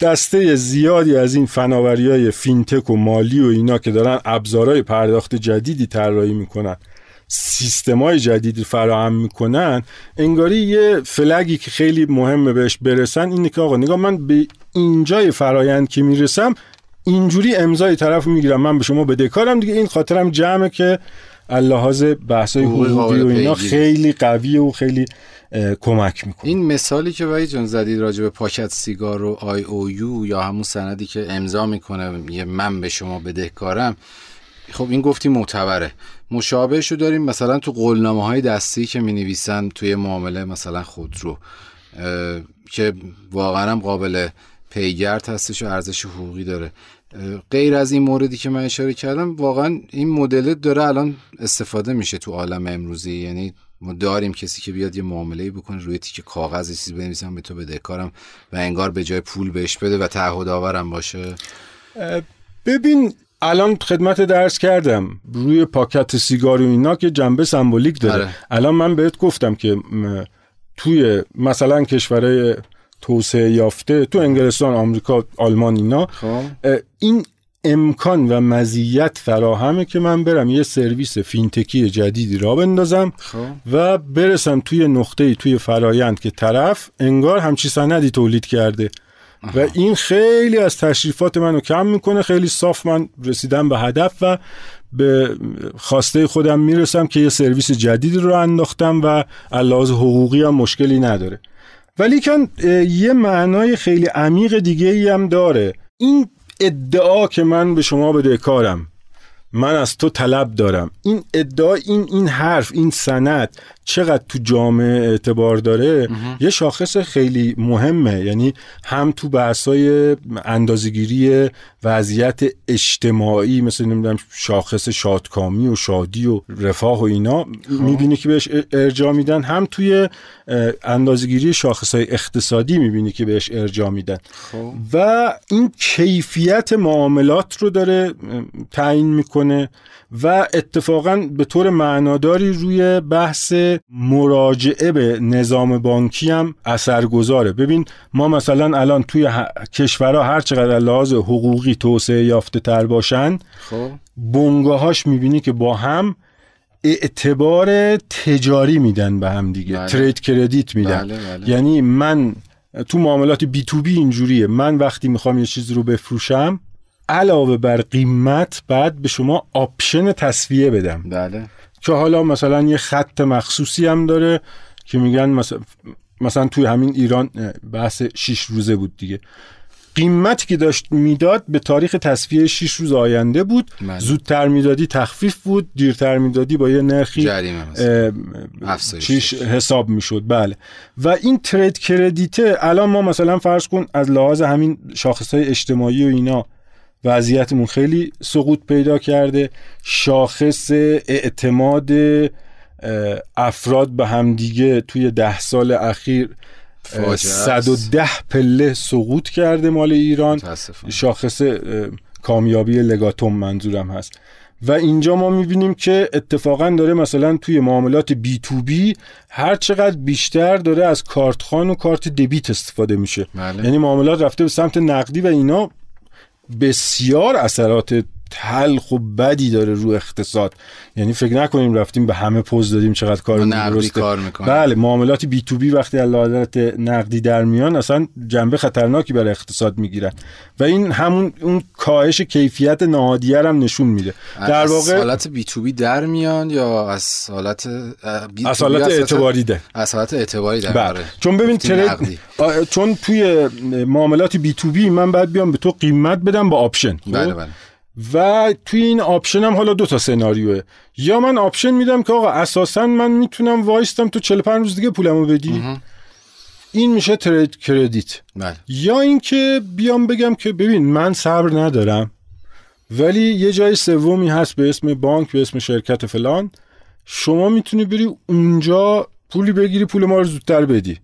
دسته زیادی از این فناوری های fintech و مالی و اینا که دارن ابزارهای پرداخت جدیدی طراحی می‌کنن. سیستمای جدیدی فراهم می‌کنن انگاری یه flag ی که خیلی مهمه بهش برسن اینه که آقا نگاه من به اینجای فرایند که می‌رسم اینجوری امضای طرف می‌گیرم. من به شما بدهکارم دیگه. این خاطرم جمعه که لحاظ بحثای حقوقی و اینا خیلی قویه و خیلی کمک می‌کنه. این مثالی که وای جان زدید راجع به پاکت سیگار و آی او یو یا همون سندی که امضا می‌کنه یه من به شما بدهکارم خب این گفتی معتبره. مشابهشو داریم. مثلا تو قولنامه های دستی که می نویسن توی معامله مثلا خودرو که واقعا قابل پیگرد هستش و ارزش حقوقی داره. غیر از این موردی که من اشاره کردم واقعا این مدل داره الان استفاده میشه تو عالم امروزی. یعنی ما داریم کسی که بیاد یه معامله بکنه روی تیک کاغذ چیزی بنویسم به تو بدهکارم و انگار به جای پول بهش بده و تعهد آورم باشه ببین الان خدمت درس کردم روی پاکت سیگار و اینا که جنبه سمبولیک داره آره. الان من بهت گفتم که توی مثلا کشورهای توسعه یافته تو انگلستان آمریکا آلمان اینا خب. این امکان و مزیت فراهمه که من برم یه سرویس fintech ی جدیدی راه بندازم خب. و برسم توی نقطه توی فرایند که طرف انگار همچین سندی تولید کرده و این خیلی از تشریفات منو کم می‌کنه. خیلی صاف من رسیدم به هدف و به خواسته خودم می‌رسم که یه سرویس جدیدی راه انداختم و لحاظ حقوقی هم مشکلی نداره. ولی کن یه معنای خیلی عمیق دیگه ای هم داره. این ادعا که من به شما بده کارم من از تو طلب دارم. این ادعا این این حرف این سند چقدر تو جامعه اعتبار داره یه شاخص خیلی مهمه یعنی هم تو بحثای اندازگیری وضعیت اجتماعی مثل نمی‌دونم شاخص شادکامی و شادی و رفاه و اینا خب. می‌بینی که بهش ارجا میدن هم توی اندازگیری شاخص های اقتصادی می‌بینی که بهش ارجا میدن خب. و این کیفیت معاملات رو داره تعیین می‌کنه و اتفاقا به طور معناداری روی بحث مراجعه به نظام بانکی هم اثرگذاره. ببین ما مثلا الان توی کشورها هر چقدر لحاظ حقوقی توسعه یافته تر باشن خب. بنگاهاش می‌بینی که با هم اعتبار تجاری میدن به هم دیگه بله. trade credit میدن. بله بله. یعنی من تو معاملات B2B اینجوریه. من وقتی می‌خوام یه چیزی رو بفروشم علاوه بر قیمت باید به شما option تسویه بدم. بله. که حالا مثلا یه خط مخصوصی هم داره که میگن مثلا مثلا توی همین ایران بحث شیش روزه بود دیگه. قیمتی که داشت می‌داد به تاریخ تسویه 6 روز آینده بود. من. بله. زودتر می‌دادی تخفیف بود دیرتر می‌دادی با یه نرخی چیش حساب می‌شد. بله. و این ترید کردیته الان ما مثلا فرض کن از لحاظ همین شاخص های اجتماعی و اینا وضعیتمون خیلی سقوط پیدا کرده. شاخص اعتماد افراد به همدیگه توی ده سال اخیر 110 پله سقوط کرده مال ایران. شاخص کامیابی لگاتوم منظورم هست. و اینجا ما می‌بینیم که اتفاقا داره مثلا توی معاملات بی تو بی هر چقدر بیشتر داره از کارت خان و کارت دبیت استفاده میشه. بله. یعنی معاملات رفته به سمت نقدی و اینا. بسیار اثرات تلخ و بدی داره رو اقتصاد. یعنی فکر نکنیم رفتیم به همه پوز دادیم چقدر کار نقدی کار می‌کنه بله معاملات بی تو بی وقتی حالت نقدی در میان اصلا جنبه خطرناکی برای اقتصاد می‌گیرن و این همون اون کاهش کیفیت نهادیه هم نشون میده. در واقع حالت بی تو بی در میان یا از حالت بی از حالت اعتباری ده. از حالت اعتباری در بله. چون ببین چون توی معاملات بی تو بی من بعد بیام به تو قیمت بدم با آپشن. بله بله. و توی این آپشن هم حالا دو تا سناریوه. یا من آپشن میدم که آقا اساسا من می‌تونم وایستم تو 45 روز دیگه پولمو بدی. این میشه trade credit. بله. یا اینکه بیام بگم که ببین من صبر ندارم ولی یه جای سومی هست به اسم بانک به اسم شرکت فلان. شما می‌تونی بری اونجا پولی بگیری پول ما رو زودتر بدی.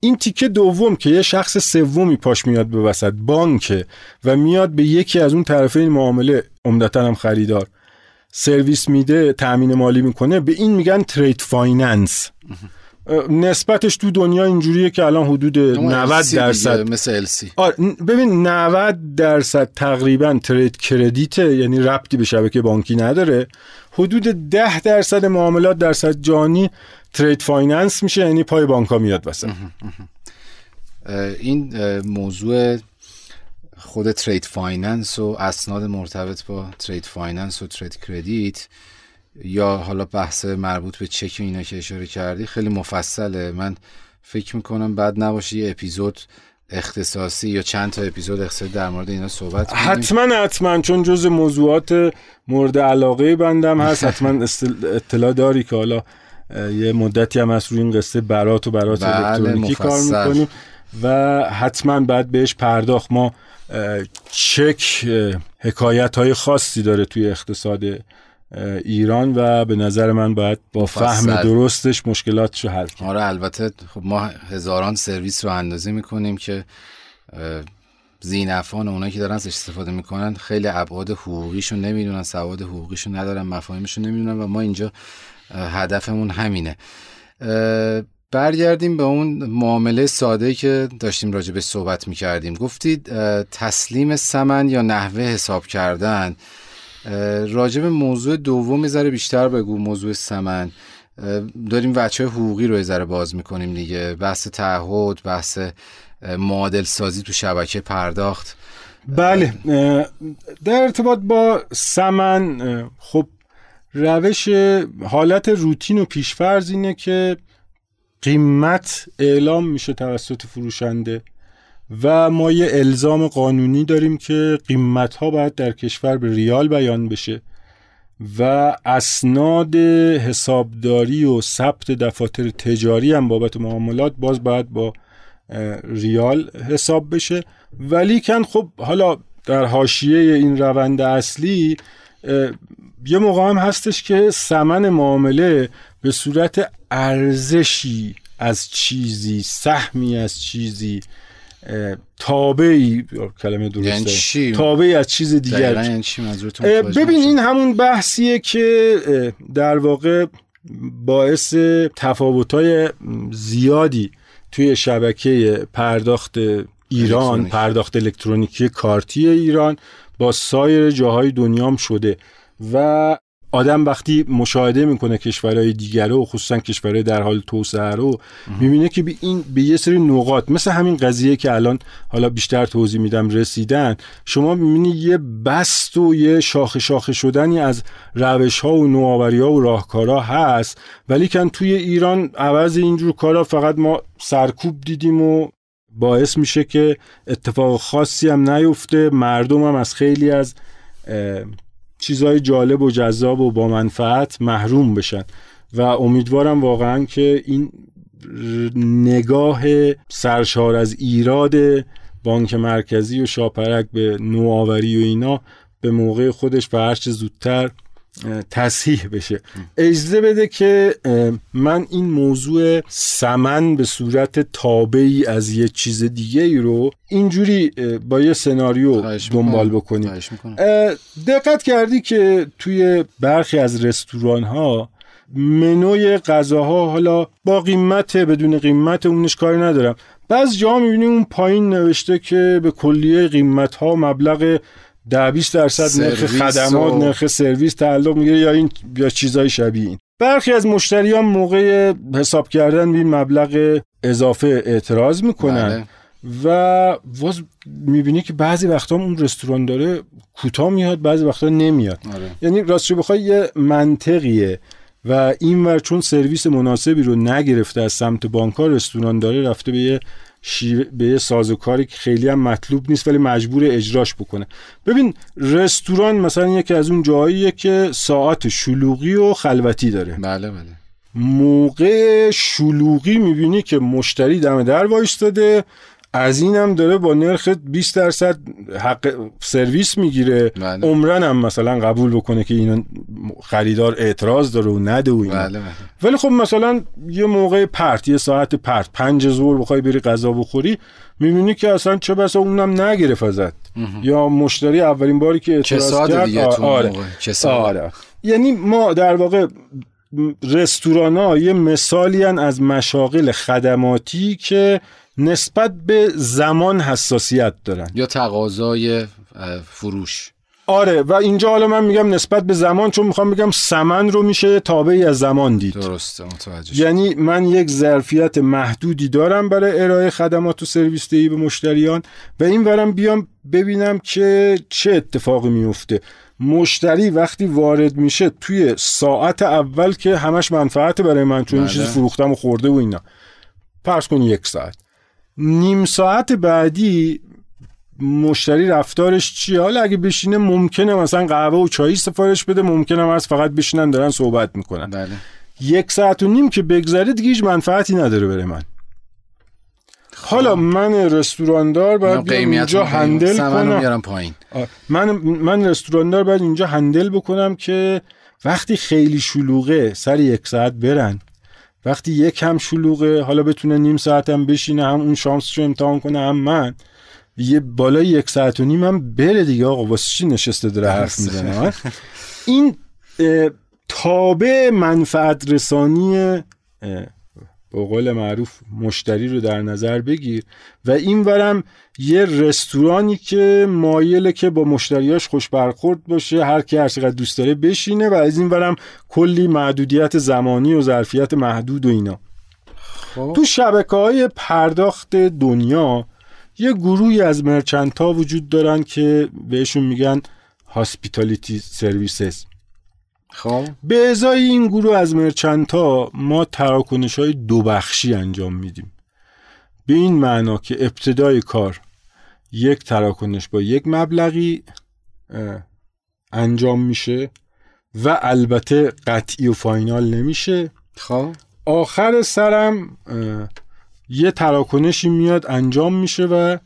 این تیکه دوم که یه شخص سومی پاش میاد به وسط بانکه و میاد به یکی از اون طرفین معامله عمدتا هم خریدار. سرویس میده تأمین مالی می‌کنه به این میگن trade finance نسبتش تو دنیا اینجوریه که الان حدود 90 درصد. مثل LC ببین 90 درصد تقریبا trade credit ه یعنی ربطی به شبکه بانکی نداره. حدود 10 درصد معاملات درصد جانی trade finance میشه یعنی پای بانک میاد واسه این موضوع خود trade finance و اسناد مرتبط با trade finance و trade credit یا حالا بحث مربوط به چک اینا که اشاره کردی خیلی مفصله. من فکر می‌کنم بعد نباشه یه اپیزود اختصاصی یا چند تا اپیزود اختصاصی در مورد اینا صحبت کنیم حتما حتما چون جز موضوعات مورد علاقه بندم هست حتما اطلاع داری که حالا یه مدتی هم از روی این قصه برات و برات بله، الکترونیکی کار. می‌کنیم و حتما بعد بهش پرداخت ما چک حکایت های خاصی داره توی اقتصاد ایران و به نظر من باید با. فهم درستش مشکلاتش رو حل کنیم آره البته خب ما هزاران سرویس رو اندازه می‌کنیم که زینفان و اونایی که دارن ازش استفاده می‌کنن خیلی ابعاد حقوقیشون نمی‌دونن سواد حقوقیشون ندارن مفاهیمشون نمی‌دونن و ما اینجا هدفمون همینه برگردیم به اون معامله ساده که داشتیم راجع به صحبت می‌کردیم گفتید تسلیم سمن یا نحوه حساب کردن به موضوع دوم ذره بیشتر بگو موضوع سمن. داریم بچه حقوقی رو ذره باز می‌کنیم دیگه. بحث تعهد بحث معادل سازی تو شبکه پرداخت. بله در ارتباط با سمن خب روش حالت روتین و پیشفرض اینه که قیمت اعلام میشه توسط فروشنده. و ما یه الزام قانونی داریم که قیمت ها باید در کشور به ریال بیان بشه و اسناد حسابداری و ثبت دفاتر تجاری هم بابت معاملات باز باید با ریال حساب بشه. ولی کن خب حالا در حاشیه این روند اصلی یه موقع هم هستش که سمن معامله به صورت ارزشی از چیزی سهمی از چیزی تابعی کلمه یعنی درسته چی؟ تابعی از چیز دیگر یعنی چی ببین. این همون بحثیه که در واقع باعث تفاوت‌های زیادی توی شبکه پرداخت ایران الکترونیک. پرداخت الکترونیکی کارتی ایران با سایر جاهای دنیام شده و آدم وقتی مشاهده می‌کنه کشورهای دیگر رو خصوصا کشورهای در حال توسعه رو می‌بینه که به این به یه سری نقاط مثل همین قضیه که الان حالا بیشتر توضیح میدم رسیدن شما می‌بینی یه بست و یه شاخه شاخه شدنی از روش ها و نوآوری ها و راهکارها هست ولی کن توی ایران عوض اینجور کارا فقط ما سرکوب دیدیم و باعث میشه که اتفاق خاصی هم نیفته. مردم هم از خیلی از چیزهای جالب و جذاب و با منفعت محروم بشن. و امیدوارم واقعا که این نگاه سرشار از ایراد بانک مرکزی و شاپرک به نوآوری و اینا به موقع خودش و هرچه زودتر تصحیح بشه. اجازه بده که من این موضوع سمن به صورت تابعی از یه چیز دیگه ای رو اینجوری با یه سناریو دنبال. بکنیم. دقت کردی که توی برخی از رستوران ها منوی غذاها حالا با قیمت بدون قیمت اونش کاری ندارم. بعض جا می‌بینی اون پایین نوشته که به کلیه قیمت ها مبلغ ده 20 درصد نرخ خدمات و- نرخ سرویس تعلق می‌گیره یا این یا چیزای شبیه این برخی از مشتریان موقع حساب کردن به این مبلغ اضافه اعتراض می‌کنن بله. و باز می‌بینی که بعضی وقتا اون رستوران داره کوتاه میاد بعضی وقتا نمیاد آره. یعنی راستش بخوای یه منطقیه و این ور چون سرویس مناسبی رو نگرفته از سمت بانک رستوران داره رفته به یه شیوه به یه سازوکاری که خیلی هم مطلوب نیست ولی مجبور اجراش بکنه. ببین رستوران مثلا یکی از اون جاییه که ساعت شلوغی و خلوتی داره. بله بله. موقع شلوغی می‌بینی که مشتری دم در وایستاده از اینم داره با نرخ 20 درصد حق سرویس می‌گیره. بله. عمرن هم مثلا قبول بکنه که اینو خریدار اعتراض داره و نده و اینا. بله بله. ولی خب مثلا یه موقع پرت یه ساعت پرت پنج ظهر بخوای بری غذا بخوری می‌بینی که اصلا چه بسا اونم نگرفت ازت. یا مشتری اولین باری که اعتراض کرد آره. آره. یعنی ما در واقع رستوران ها یه مثالی هن از مشاغل خدماتی که نسبت به زمان حساسیت دارن. یا تقاضای فروش. آره و اینجا حالا من میگم نسبت به زمان چون می‌خوام بگم سمن رو میشه تابعی از زمان دید. درسته متوجه شدم. یعنی من یک ظرفیت محدودی دارم برای ارائه خدمات و سرویس دهی به مشتریان و این ورم بیام ببینم که چه اتفاقی میفته. مشتری وقتی وارد میشه توی ساعت اول که همش منفعت برای من چون بله. چیزی فروختم و خورده و اینا. فرض کن یک ساعت. نیم ساعت بعدی مشتری رفتارش چیه؟ حالا اگه بشینه ممکنه مثلا قهوه و چایی سفارش بده ممکنه هم از فقط بشینن دارن صحبت می‌کنن. بله. یک ساعت و نیم که بگذره دیگه هیچ منفعتی نداره برای من. حالا من رستوراندار باید اینجا هندل کنم. پایین. من من رستوراندار باید اینجا هندل بکنم که وقتی خیلی شلوغه سر یک ساعت برن. وقتی یک هم شلوغه حالا بتونه نیم ساعت هم بشینه هم اون شانسشو امتحان کنه هم من یه بالای یک ساعت و نیم هم بره دیگه آقا واسه چی نشسته داره حرف. می‌زنه؟ این تابع منفعت رسانی به قول معروف مشتری رو در نظر بگیر. و این ورم یه رستورانی که مایله که با مشتریاش خوش برخورد باشه هر کی هر چقدر دوست داره بشینه و از این ورم کلی محدودیت زمانی و ظرفیت محدود و اینا. خب. تو شبکه های پرداخت دنیا یه گروهی از مرچنت ها وجود دارن که بهشون میگن هاسپیتالیتی سرویسز خب. به ازای این گروه از مرچنت ها ما تراکنش های دو بخشی انجام میدیم. به این معنا که ابتدای کار یک تراکنش با یک مبلغی انجام میشه و البته قطعی و فاینال نمیشه. خب. آخر سرم یه تراکنشی میاد انجام میشه و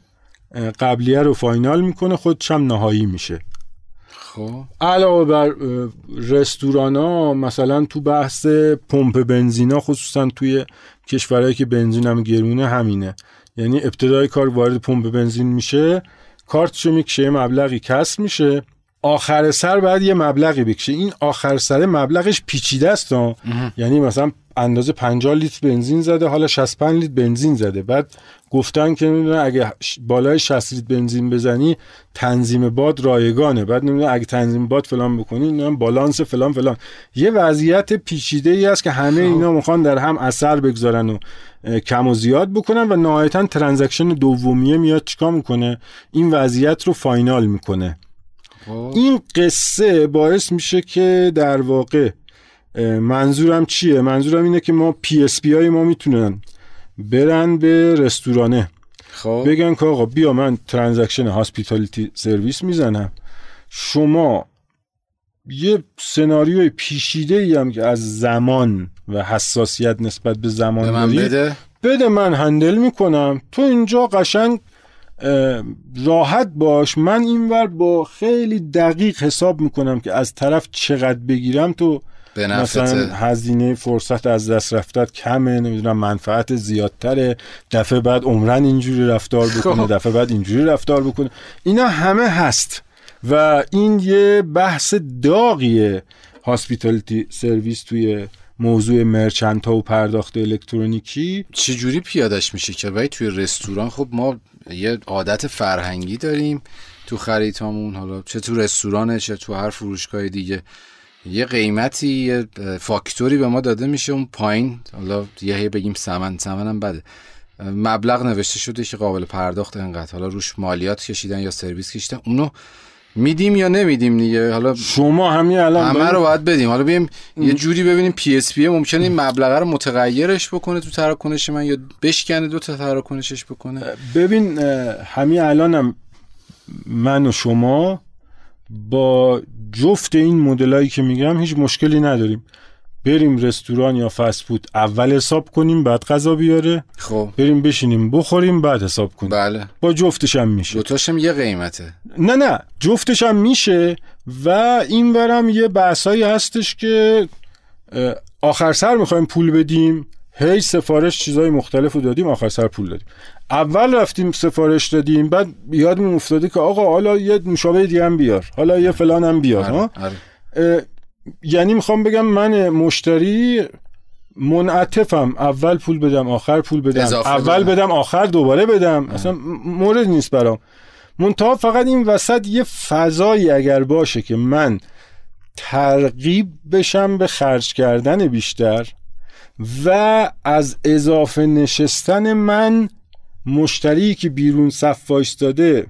قبلیه رو فاینال می‌کنه خودش هم نهایی میشه. خب. علاوه بر اه، رستوران ها مثلا تو بحث پمپ بنزینا خصوصا توی کشورهایی که بنزین هم گرونه همینه. یعنی ابتدای کار وارد پمپ بنزین میشه کارتشو می‌کشه مبلغی کسر میشه. آخر سر بعد یه مبلغی بکشه. این آخر سر مبلغش پیچیده است. یعنی مثلا اندازه 50 لیتر بنزین زده حالا 65 لیتر بنزین زده. بعد گفتن که نمی‌دونم اگه بالای 60 لیتر بنزین بزنی تنظیم باد رایگانه. بعد نمی‌دونم اگه تنظیم باد فلان بکنی نمی‌دونم بالانس فلان فلان. یه وضعیت پیچیده ای است که همه اینا می‌خوان در هم اثر بگذارن و کم و زیاد بکنن و نهایتا transaction دومیه میاد چیکار می‌کنه؟ این وضعیت رو final می‌کنه. خب. این قصه باعث میشه که در واقع منظورم چیه؟ منظورم اینه که ما PSP های ما می‌تونن برن به رستورانه. خب. بگن که آقا بیا من transaction hospitality service می‌زنم. شما یه سناریوی پیچیده ای هم که از زمان و حساسیت نسبت به زمان به من بده. بده من هندل می‌کنم. تو اینجا قشنگ راحت باش. من اینور با خیلی دقیق حساب می‌کنم که از طرف چقدر بگیرم تو به مثلا هزینه فرصت از دست رفتت کمه نمی‌دونم منفعت زیادتره. دفعه بعد عمرن اینجوری رفتار [LAUGHS] بکنه. دفعه بعد اینجوری رفتار بکنه. اینا همه هست و این یه بحث داغیه. هاسپیتالیتی سرویس توی موضوع مرچنت ها و پرداخت الکترونیکی. چه جوری پیادش میشه که؟ باید توی رستوران خب ما یه عادت فرهنگی داریم تو خریدهامون. حالا چه تو رستورانه چه تو هر فروشگاه دیگه. یه قیمتی یه فاکتوری به ما داده میشه اون پایین. حالا یه هی بگیم سمن سمن هم بده. مبلغ نوشته شده که قابل پرداخت انقدر حالا روش مالیات کشیدن یا سرویس کشیدن اونو میدیم یا نمیدیم دیگه؟ حالا شما همین الان همه رو باید بدیم. حالا بیم یه جوری ببینیم PSP ممکنه این مبلغه رو متغیرش بکنه تو تراکنش من یا بشکنه دو تا تراکنشش بکنه. ببین همین الانم من و شما با جفت این مدلایی که میگم هیچ مشکلی نداریم. بریم رستوران یا فست فود اول حساب کنیم بعد غذا بیاره. خب. بریم بشینیم بخوریم بعد حساب کنیم. بله. با جفتش هم میشه. دوتاشم یه قیمته. نه نه. جفتش هم میشه و این برم یه بحثایی هستش که آخر سر می‌خوایم پول بدیم. هی سفارش چیزای مختلف رو دادیم آخر سر پول دادیم. اول رفتیم سفارش دادیم بعد یادمون افتاده که آقا حالا یه مشابه دیگه هم بیار حالا یه فلان هم بیار ها؟ آره، آره. اه، یعنی می‌خوام بگم من مشتری منعطفم. اول پول بدم آخر پول بدم. اول بدم. بدم آخر دوباره بدم. اصلا مورد نیست برام. منتها فقط این وسط یه فضایی اگر باشه که من ترغیب بشم به خرج کردن بیشتر و از اضافه نشستن من مشتری که بیرون صف وایستاده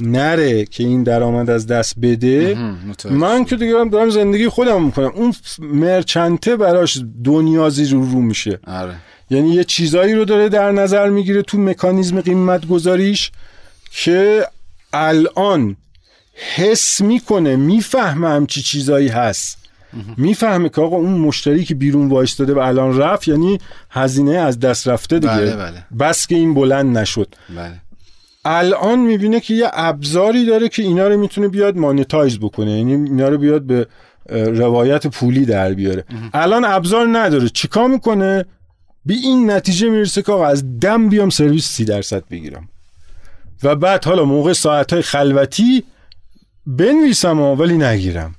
نره که این درآمد از دست بده من که دیگه دارم زندگی خودم می‌کنم. اون مرچنته براش دنیازی رو رو میشه. آره. یعنی یه چیزایی رو داره در نظر می‌گیره تو مکانیزم قیمت گذاریش که الان حس می‌کنه می‌فهمه همچی چیزایی هست. می‌فهمه که آقا اون مشتری که بیرون وایستاده و الان رفت یعنی هزینه از دست رفته دیگه. بله، بله. بس که این بلند نشد. بله. الان می‌بینه که یه ابزاری داره که اینا رو می‌تونه بیاد مانیتایز بکنه یعنی اینا رو بیاد به روایت پولی در بیاره. الان ابزار نداره. چیکار می‌کنه؟ به این نتیجه می‌رسه که آقا از دم بیام سرویس سی درصد بگیرم. و بعد حالا موقع ساعتهای خلوتی بنویسم ولی نگیرم.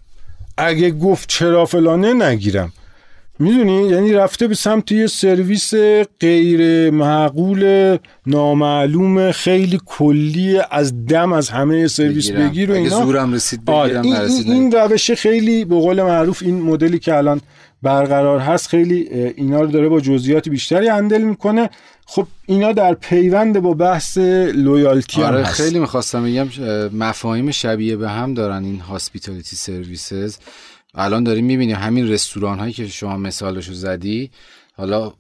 اگه گفت چرا فلانه نگیرم. می‌دونی؟ یعنی رفته به سمت یه سرویس غیر معقول نامعلوم خیلی کلی از دم از همه سرویس. بگیر و اگه اینا. زورم رسید آره بگیرم این, نرسید این, این روش خیلی به قول معروف این مدلی که الان برقرار هست خیلی اینا رو داره با جزئیات بیشتری handle می‌کنه. خب اینا در پیوند با بحث loyalty آره هست. خیلی می‌خواستم بگم اه، مفاهیم شبیه به هم دارن این hospitality services الان داریم می‌بینیم همین رستوران هایی که شما مثالشو زدی حالا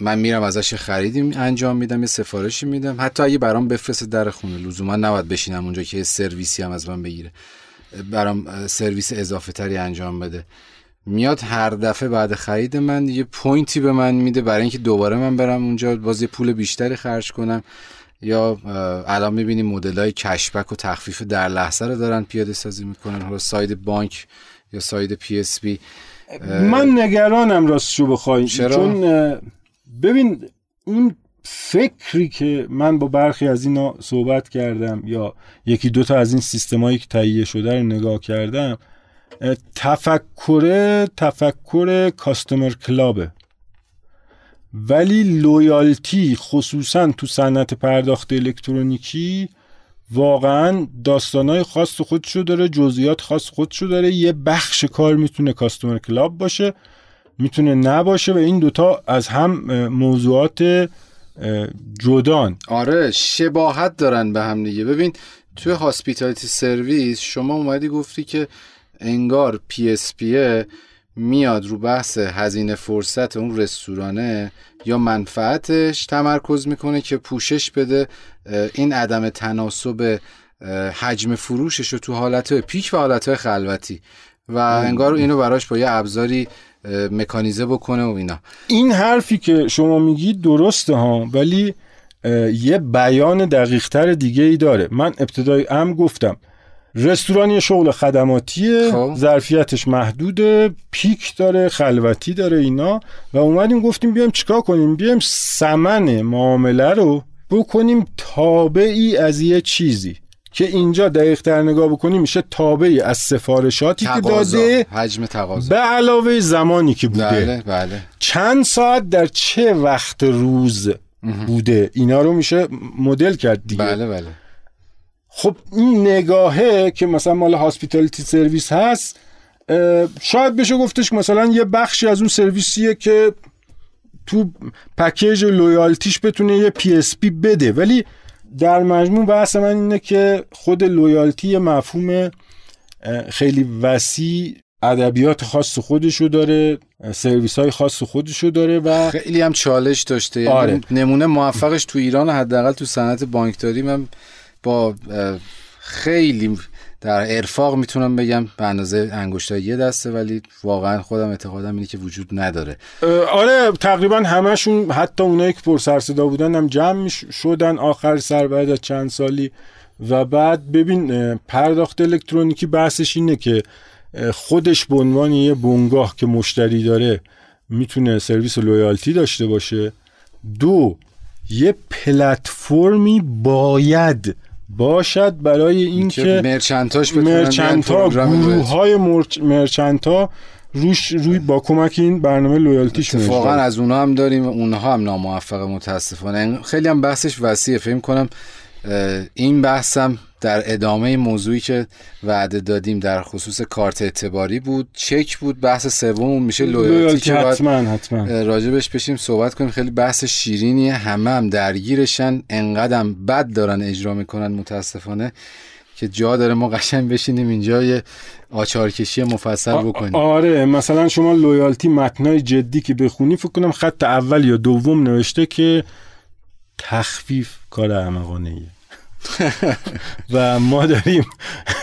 من میرم ازش خریدیم انجام میدم یه سفارشی میدم. حتی اگه برام بفرسته در خونه لزوما نباید بشینم اونجا که سرویسی هم از من بگیره. برام سرویس اضافه تری انجام بده. میاد هر دفعه بعد خرید من یه point ی به من میده برای اینکه دوباره من برم اونجا باز یه پول بیشتری خرج کنم. یا الان می‌بینیم مدل های cashback و تخفیف در لحظه رو دارن پیاده سازی می‌کنن. حالا side بانک یا side PSP من نگرانم راستشو بخوای. چرا؟ چون ببین اون فکری که من با برخی از اینا صحبت کردم یا یکی دوتا از این سیستمایی که تهیه شده رو نگاه کردم تفکر تفکر کاستمر کلابه ولی لویالتی خصوصا تو صنعت پرداخت الکترونیکی واقعا داستانای خاص خودشو داره جزئیات خاص خودشو داره. یه بخش کار می‌تونه کاستومر کلاب باشه می‌تونه نباشه و این دوتا از هم موضوعات جدان. آره شباهت دارن به هم دیگه. ببین توی hospitality service شما اومدی گفتی که انگار PSP ه میاد رو بحث هزینه فرصت اون رستورانه یا منفعتش تمرکز می‌کنه که پوشش بده این عدم تناسب حجم فروشش رو تو حالت peak و حالت خلوتی و انگار اینو براش با یه ابزاری مکانیزه بکنه و اینا. این حرفی که شما میگید درسته ها ولی یه بیان دقیقتر دیگه ای داره. من ابتدای ام گفتم رستوران یه شغل خدماتیه خب. ظرفیتش محدوده پیک داره خلوتی داره اینا. و اومدیم گفتیم بیایم چیکار کنیم؟ بیایم سمن معامله رو بکنیم تابعی از یه چیزی که اینجا دقیق تر نگاه بکنیم میشه تابعی از سفارشاتی که تقاضا. داده حجم تقاضا. به علاوه زمانی که بوده. بله بله. چند ساعت در چه وقت روز بوده؟ اینا رو میشه مدل کرد دیگه. بله بله. خب این نگاهه که مثلا مال hospitality service هست شاید بشه گفتش که مثلا یه بخشی از اون سرویسیه که تو پکیج loyalty ش بتونه یه PSP ی بده ولی در مجموع بحث من اینه که خود loyalty یه مفهوم خیلی وسیع ادبیات خاص خودشو داره سرویس های خاص خودشو داره و خیلی هم چالش داشته یعنی آره. نمونه موفقش تو ایران حداقل تو صنعت بانکداری من با خیلی در ارفاق می‌تونم بگم به اندازه انگشتای یه دسته ولی واقعا خودم اعتقادم اینه که وجود نداره. آره تقریبا همشون حتی اونایی که پر سر صدا بودن هم جمع شدن آخر سر بعد از چند سالی. و بعد ببین پرداخت الکترونیکی بحثش اینه که خودش به عنوان یه بنگاه که مشتری داره می‌تونه سرویس loyalty داشته باشه. دو یه پلتفرمی باید باشد برای که اینکه merchant اش بتونن بیان merchant ها program گروه. های merchant ها روش روی با کمک این برنامه loyalty شون اتفاقا از اونها هم داریم و اونها هم ناموفق متاسفانه. خیلی هم بحثش وسیعه. فکر کنم این بحثم در ادامه موضوعی که وعده دادیم در خصوص کارت اعتباری بود چک بود بحث سوم میشه لویالتی که حتما حتما. راجبش بشیم صحبت کنیم. خیلی بحث شیرینیه. همه هم درگیرشن انقدرم بد دارن اجرا می‌کنن متاسفانه که جا داره ما قشنگ بشینیم اینجا یه آچارکشی مفصل بکنیم. آره مثلا شما لویالتی متنای جدی که بخونی فکر کنم خط اول یا دوم نوشته که تخفیف کار احمقانه ایه [LAUGHS] و ما داریم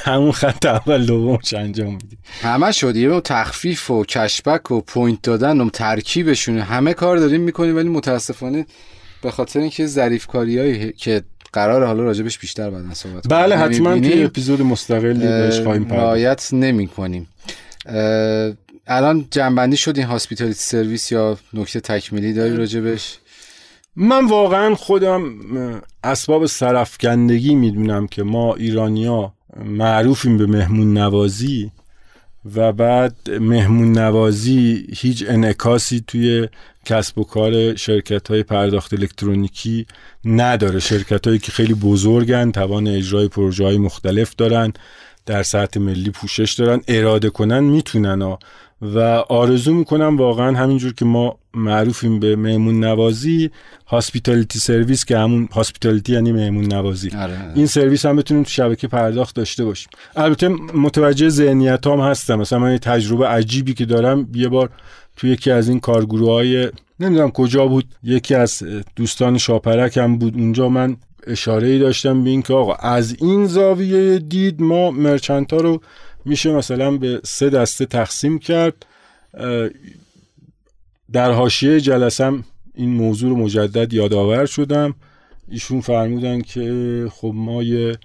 همون خط اول دومش انجام میدیم. همه شد. یه تخفیف و cashback و point دادن و ترکیبشون. همه کار داریم می‌کنیم ولی متاسفانه به خاطر اینکه ظریف کاریایی که قرار حالا راجبش بیشتر بعد صحبت بله حتما توی اپیزود مستقلی بهش خواهیم پرداخت. رعایت نمی کنیم الان جمع‌بندی شد این hospitality service یا نکته تکمیلی داری راجبش؟ من واقعا خودم اسباب سرفکندگی می‌دونم که ما ایرانیا معروفیم به مهمون نوازی و بعد مهمون نوازی هیچ انعکاسی توی کسب و کار شرکت های پرداخت الکترونیکی نداره. شرکت هایی که خیلی بزرگن توان اجرای پروژه های مختلف دارن در سطح ملی پوشش دارن اراده کنن می‌تونن و آرزو می‌کنم واقعا همینجور که ما معروفیم به مهمون نوازی hospitality service که همون hospitality یعنی مهمون نوازی آره. این سرویس هم بتونیم تو شبکه پرداخت داشته باشیم. البته متوجه ذهنیت هم هستم. مثلا من تجربه عجیبی که دارم یه بار تو یکی از این کارگروه های نمی‌دونم کجا بود یکی از دوستان شاپرک هم بود. اونجا من اشاره ای داشتم به این که آقا از این زاویه دید ما merchant ها رو میشه مثلا به سه دسته تقسیم کرد در حاشیه جلسم این موضوع رو مجدد یادآور شدم. ایشون فرمودن که خب ما یه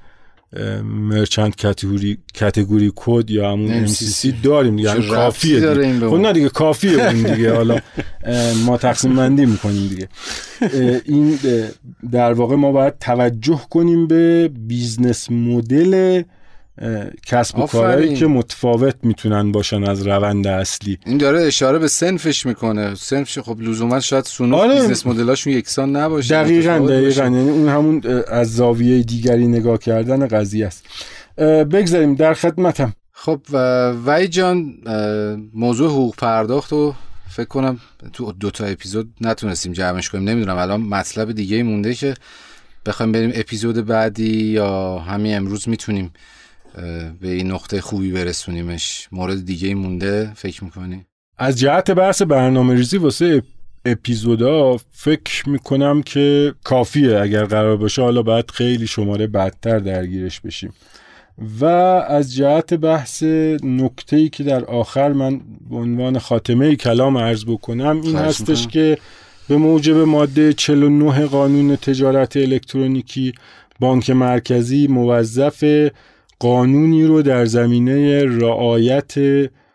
merchant category category code یا همون MCC داریم دیگه کافیه دیگه. خب نه دیگه کافیه اون دیگه. حالا [LAUGHS] ما تقسیم بندی می‌کنیم دیگه. این در واقع ما باید توجه کنیم به business model کسب و کارهایی که متفاوت می‌تونن باشن از روند اصلی. این داره اشاره به صنفش می‌کنه. صنفش خب لزوما شاید سونو آره. business model اشون یکسان نباشه. دقیقاً دقیقاً. یعنی اون همون از زاویه دیگری نگاه کردن قضیه است. بگذاریم در خدمتم. خب وای جان موضوع حقوق پرداخت رو فکر کنم تو دو تا اپیزود نتونستیم جمعش کنیم. نمی‌دونم الان مطلب دیگه مونده که بخوایم بریم اپیزود بعدی یا همین امروز می‌تونیم به این نقطه خوبی برسونیمش. مورد دیگه مونده فکر می‌کنی؟ از جهت بحث برنامه ریزی واسه اپیزودا فکر می‌کنم که کافیه اگر قرار باشه. حالا باید خیلی شماره بدتر درگیرش بشیم. و از جهت بحث نکته ای که در آخر من به عنوان خاتمه کلام عرض بکنم این هستش که به موجب ماده 49 قانون تجارت الکترونیکی بانک مرکزی موظف قانونی رو در زمینه رعایت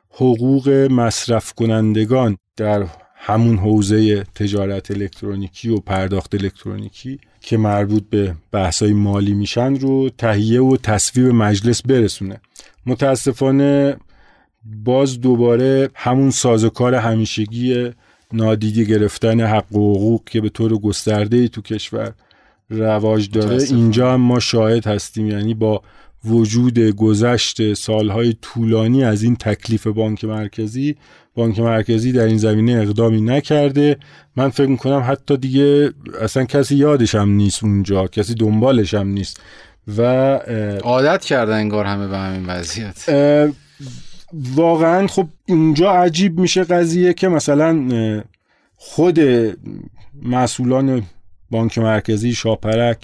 حقوق مصرف کنندگان در همون حوزه تجارت الکترونیکی و پرداخت الکترونیکی که مربوط به بحثای مالی میشن رو تهیه و تصویب مجلس برسونه. متاسفانه باز دوباره همون سازوکار همیشگی نادیده گرفتن حق و حقوق که به طور گسترده ای تو کشور رواج داره اینجا هم ما شاهد هستیم. یعنی با وجود گذشت سالهای طولانی از این تکلیف بانک مرکزی بانک مرکزی در این زمینه اقدامی نکرده. من فکر می‌کنم حتی دیگه اصلا کسی یادش هم نیست اونجا کسی دنبالش هم نیست. و عادت کرده انگار همه به همین وضعیت. واقعا خب اینجا عجیب میشه قضیه که مثلا خود مسئولان بانک مرکزی شاپرک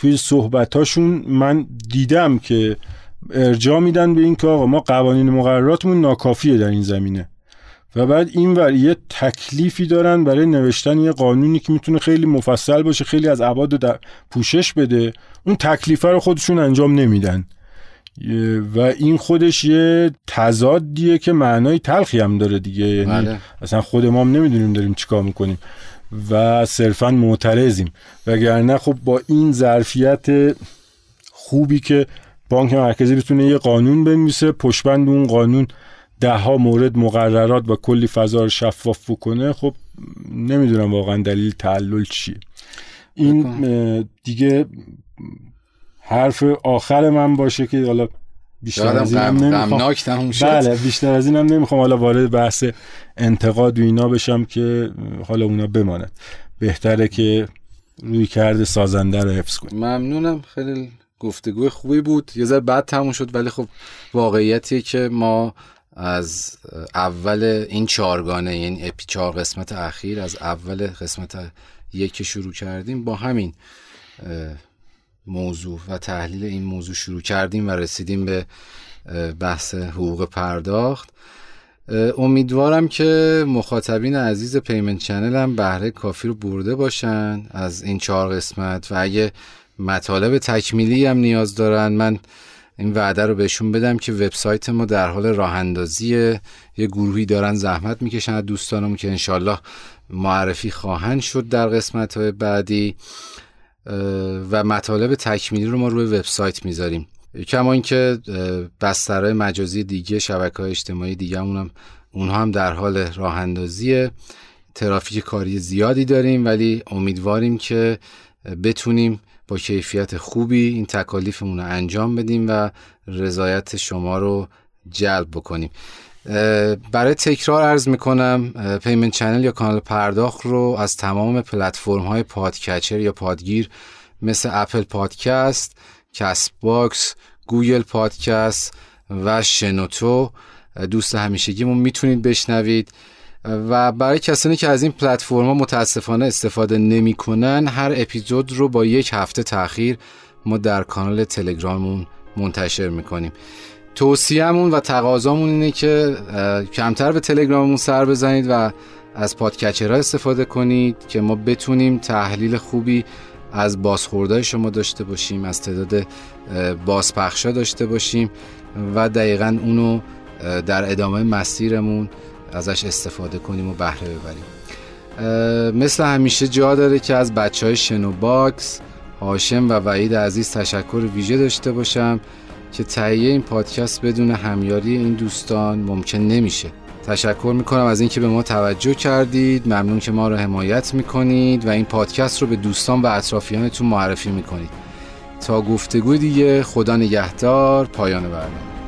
توی صحبتاشون من دیدم که ارجا میدن به این که آقا ما قوانین مقرراتمون ناکافیه در این زمینه. و بعد این ور یه تکلیفی دارن برای نوشتن یه قانونی که می‌تونه خیلی مفصل باشه خیلی از عباد در پوشش بده. اون تکلیفه رو خودشون انجام نمیدن. و این خودش یه تضادیه که معنای تلخی هم داره دیگه. یعنی بله. اصلا خود ما هم نمی‌دونیم داریم چیکار می‌کنیم. و صرفا معترضیم. وگرنه خب با این ظرفیت خوبی که بانک مرکزی بتونه یه قانون بنویسه پشبند اون قانون ده ها مورد مقررات و کلی فضا رو شفاف بکنه خب نمی‌دونم واقعا دلیل تعلل چیه. این دیگه حرف آخر من باشه که حالا بیشتر از این نمی‌خوام. بله بیشتر از اینم نمی‌خوام. حالا وارد بحث انتقاد و اینا بشم که حالا اونا بماند بهتره که روی کرده سازنده رو حفظ کنیم. ممنونم. خیلی گفتگوی خوبی بود. یه ذره بعد تموم شد ولی خب واقعیتیه که ما از اول این چارگانه یعنی اپی چهار قسمت اخیر از اول قسمت یک شروع کردیم با همین موضوع و تحلیل این موضوع شروع کردیم و رسیدیم به بحث حقوق پرداخت. امیدوارم که مخاطبین عزیز Payment Channel هم بهره کافی رو برده باشن از این چهار قسمت و اگه مطالب تکمیلی هم نیاز دارن من این وعده رو بهشون بدم که وبسایت ما در حال راه اندازی یه گروهی دارن زحمت می‌کشن از دوستانم که انشالله معرفی خواهند شد در قسمت های بعدی. و مطالب تکمیلی رو ما روی وبسایت می‌ذاریم. کما اینکه بسترهای مجازی دیگه شبکه های اجتماعی دیگه هم اونها هم در حال راه اندازیه ترافیک کاری زیادی داریم ولی امیدواریم که بتونیم با کیفیت خوبی این تکالیفمون رو انجام بدیم و رضایت شما رو جلب بکنیم. برای تکرار عرض می‌کنم Payment Channel یا کانال پرداخت رو از تمام پلتفرم های podcatcher یا پادگیر مثل Apple Podcast، Castbox، Google Podcast و شنوتو دوست همیشگیمون می‌تونید بشنوید. و برای کسانی که از این پلتفرما متاسفانه استفاده نمی‌کنن هر اپیزود رو با یک هفته تاخیر ما در کانال تلگراممون منتشر می‌کنیم. توصیهمون و تقاضامون اینه که کمتر به تلگراممون سر بزنید و از پادکچرها استفاده کنید که ما بتونیم تحلیل خوبی از بازخوردهای شما داشته باشیم از تعداد بازپخشا داشته باشیم و دقیقا اونو در ادامه مسیرمون ازش استفاده کنیم و بهره ببریم. مثل همیشه جا داره که از بچه های شنو باکس هاشم و وحید عزیز تشکر ویژه داشته باشم. که تهیه این پادکست بدون همیاری این دوستان ممکن نمیشه. تشکر می‌کنم از اینکه به ما توجه کردید. ممنون که ما رو حمایت می‌کنید و این پادکست رو به دوستان و اطرافیانتون معرفی می‌کنید. تا گفتگوی دیگه خدا نگهدار. پایان برنامه.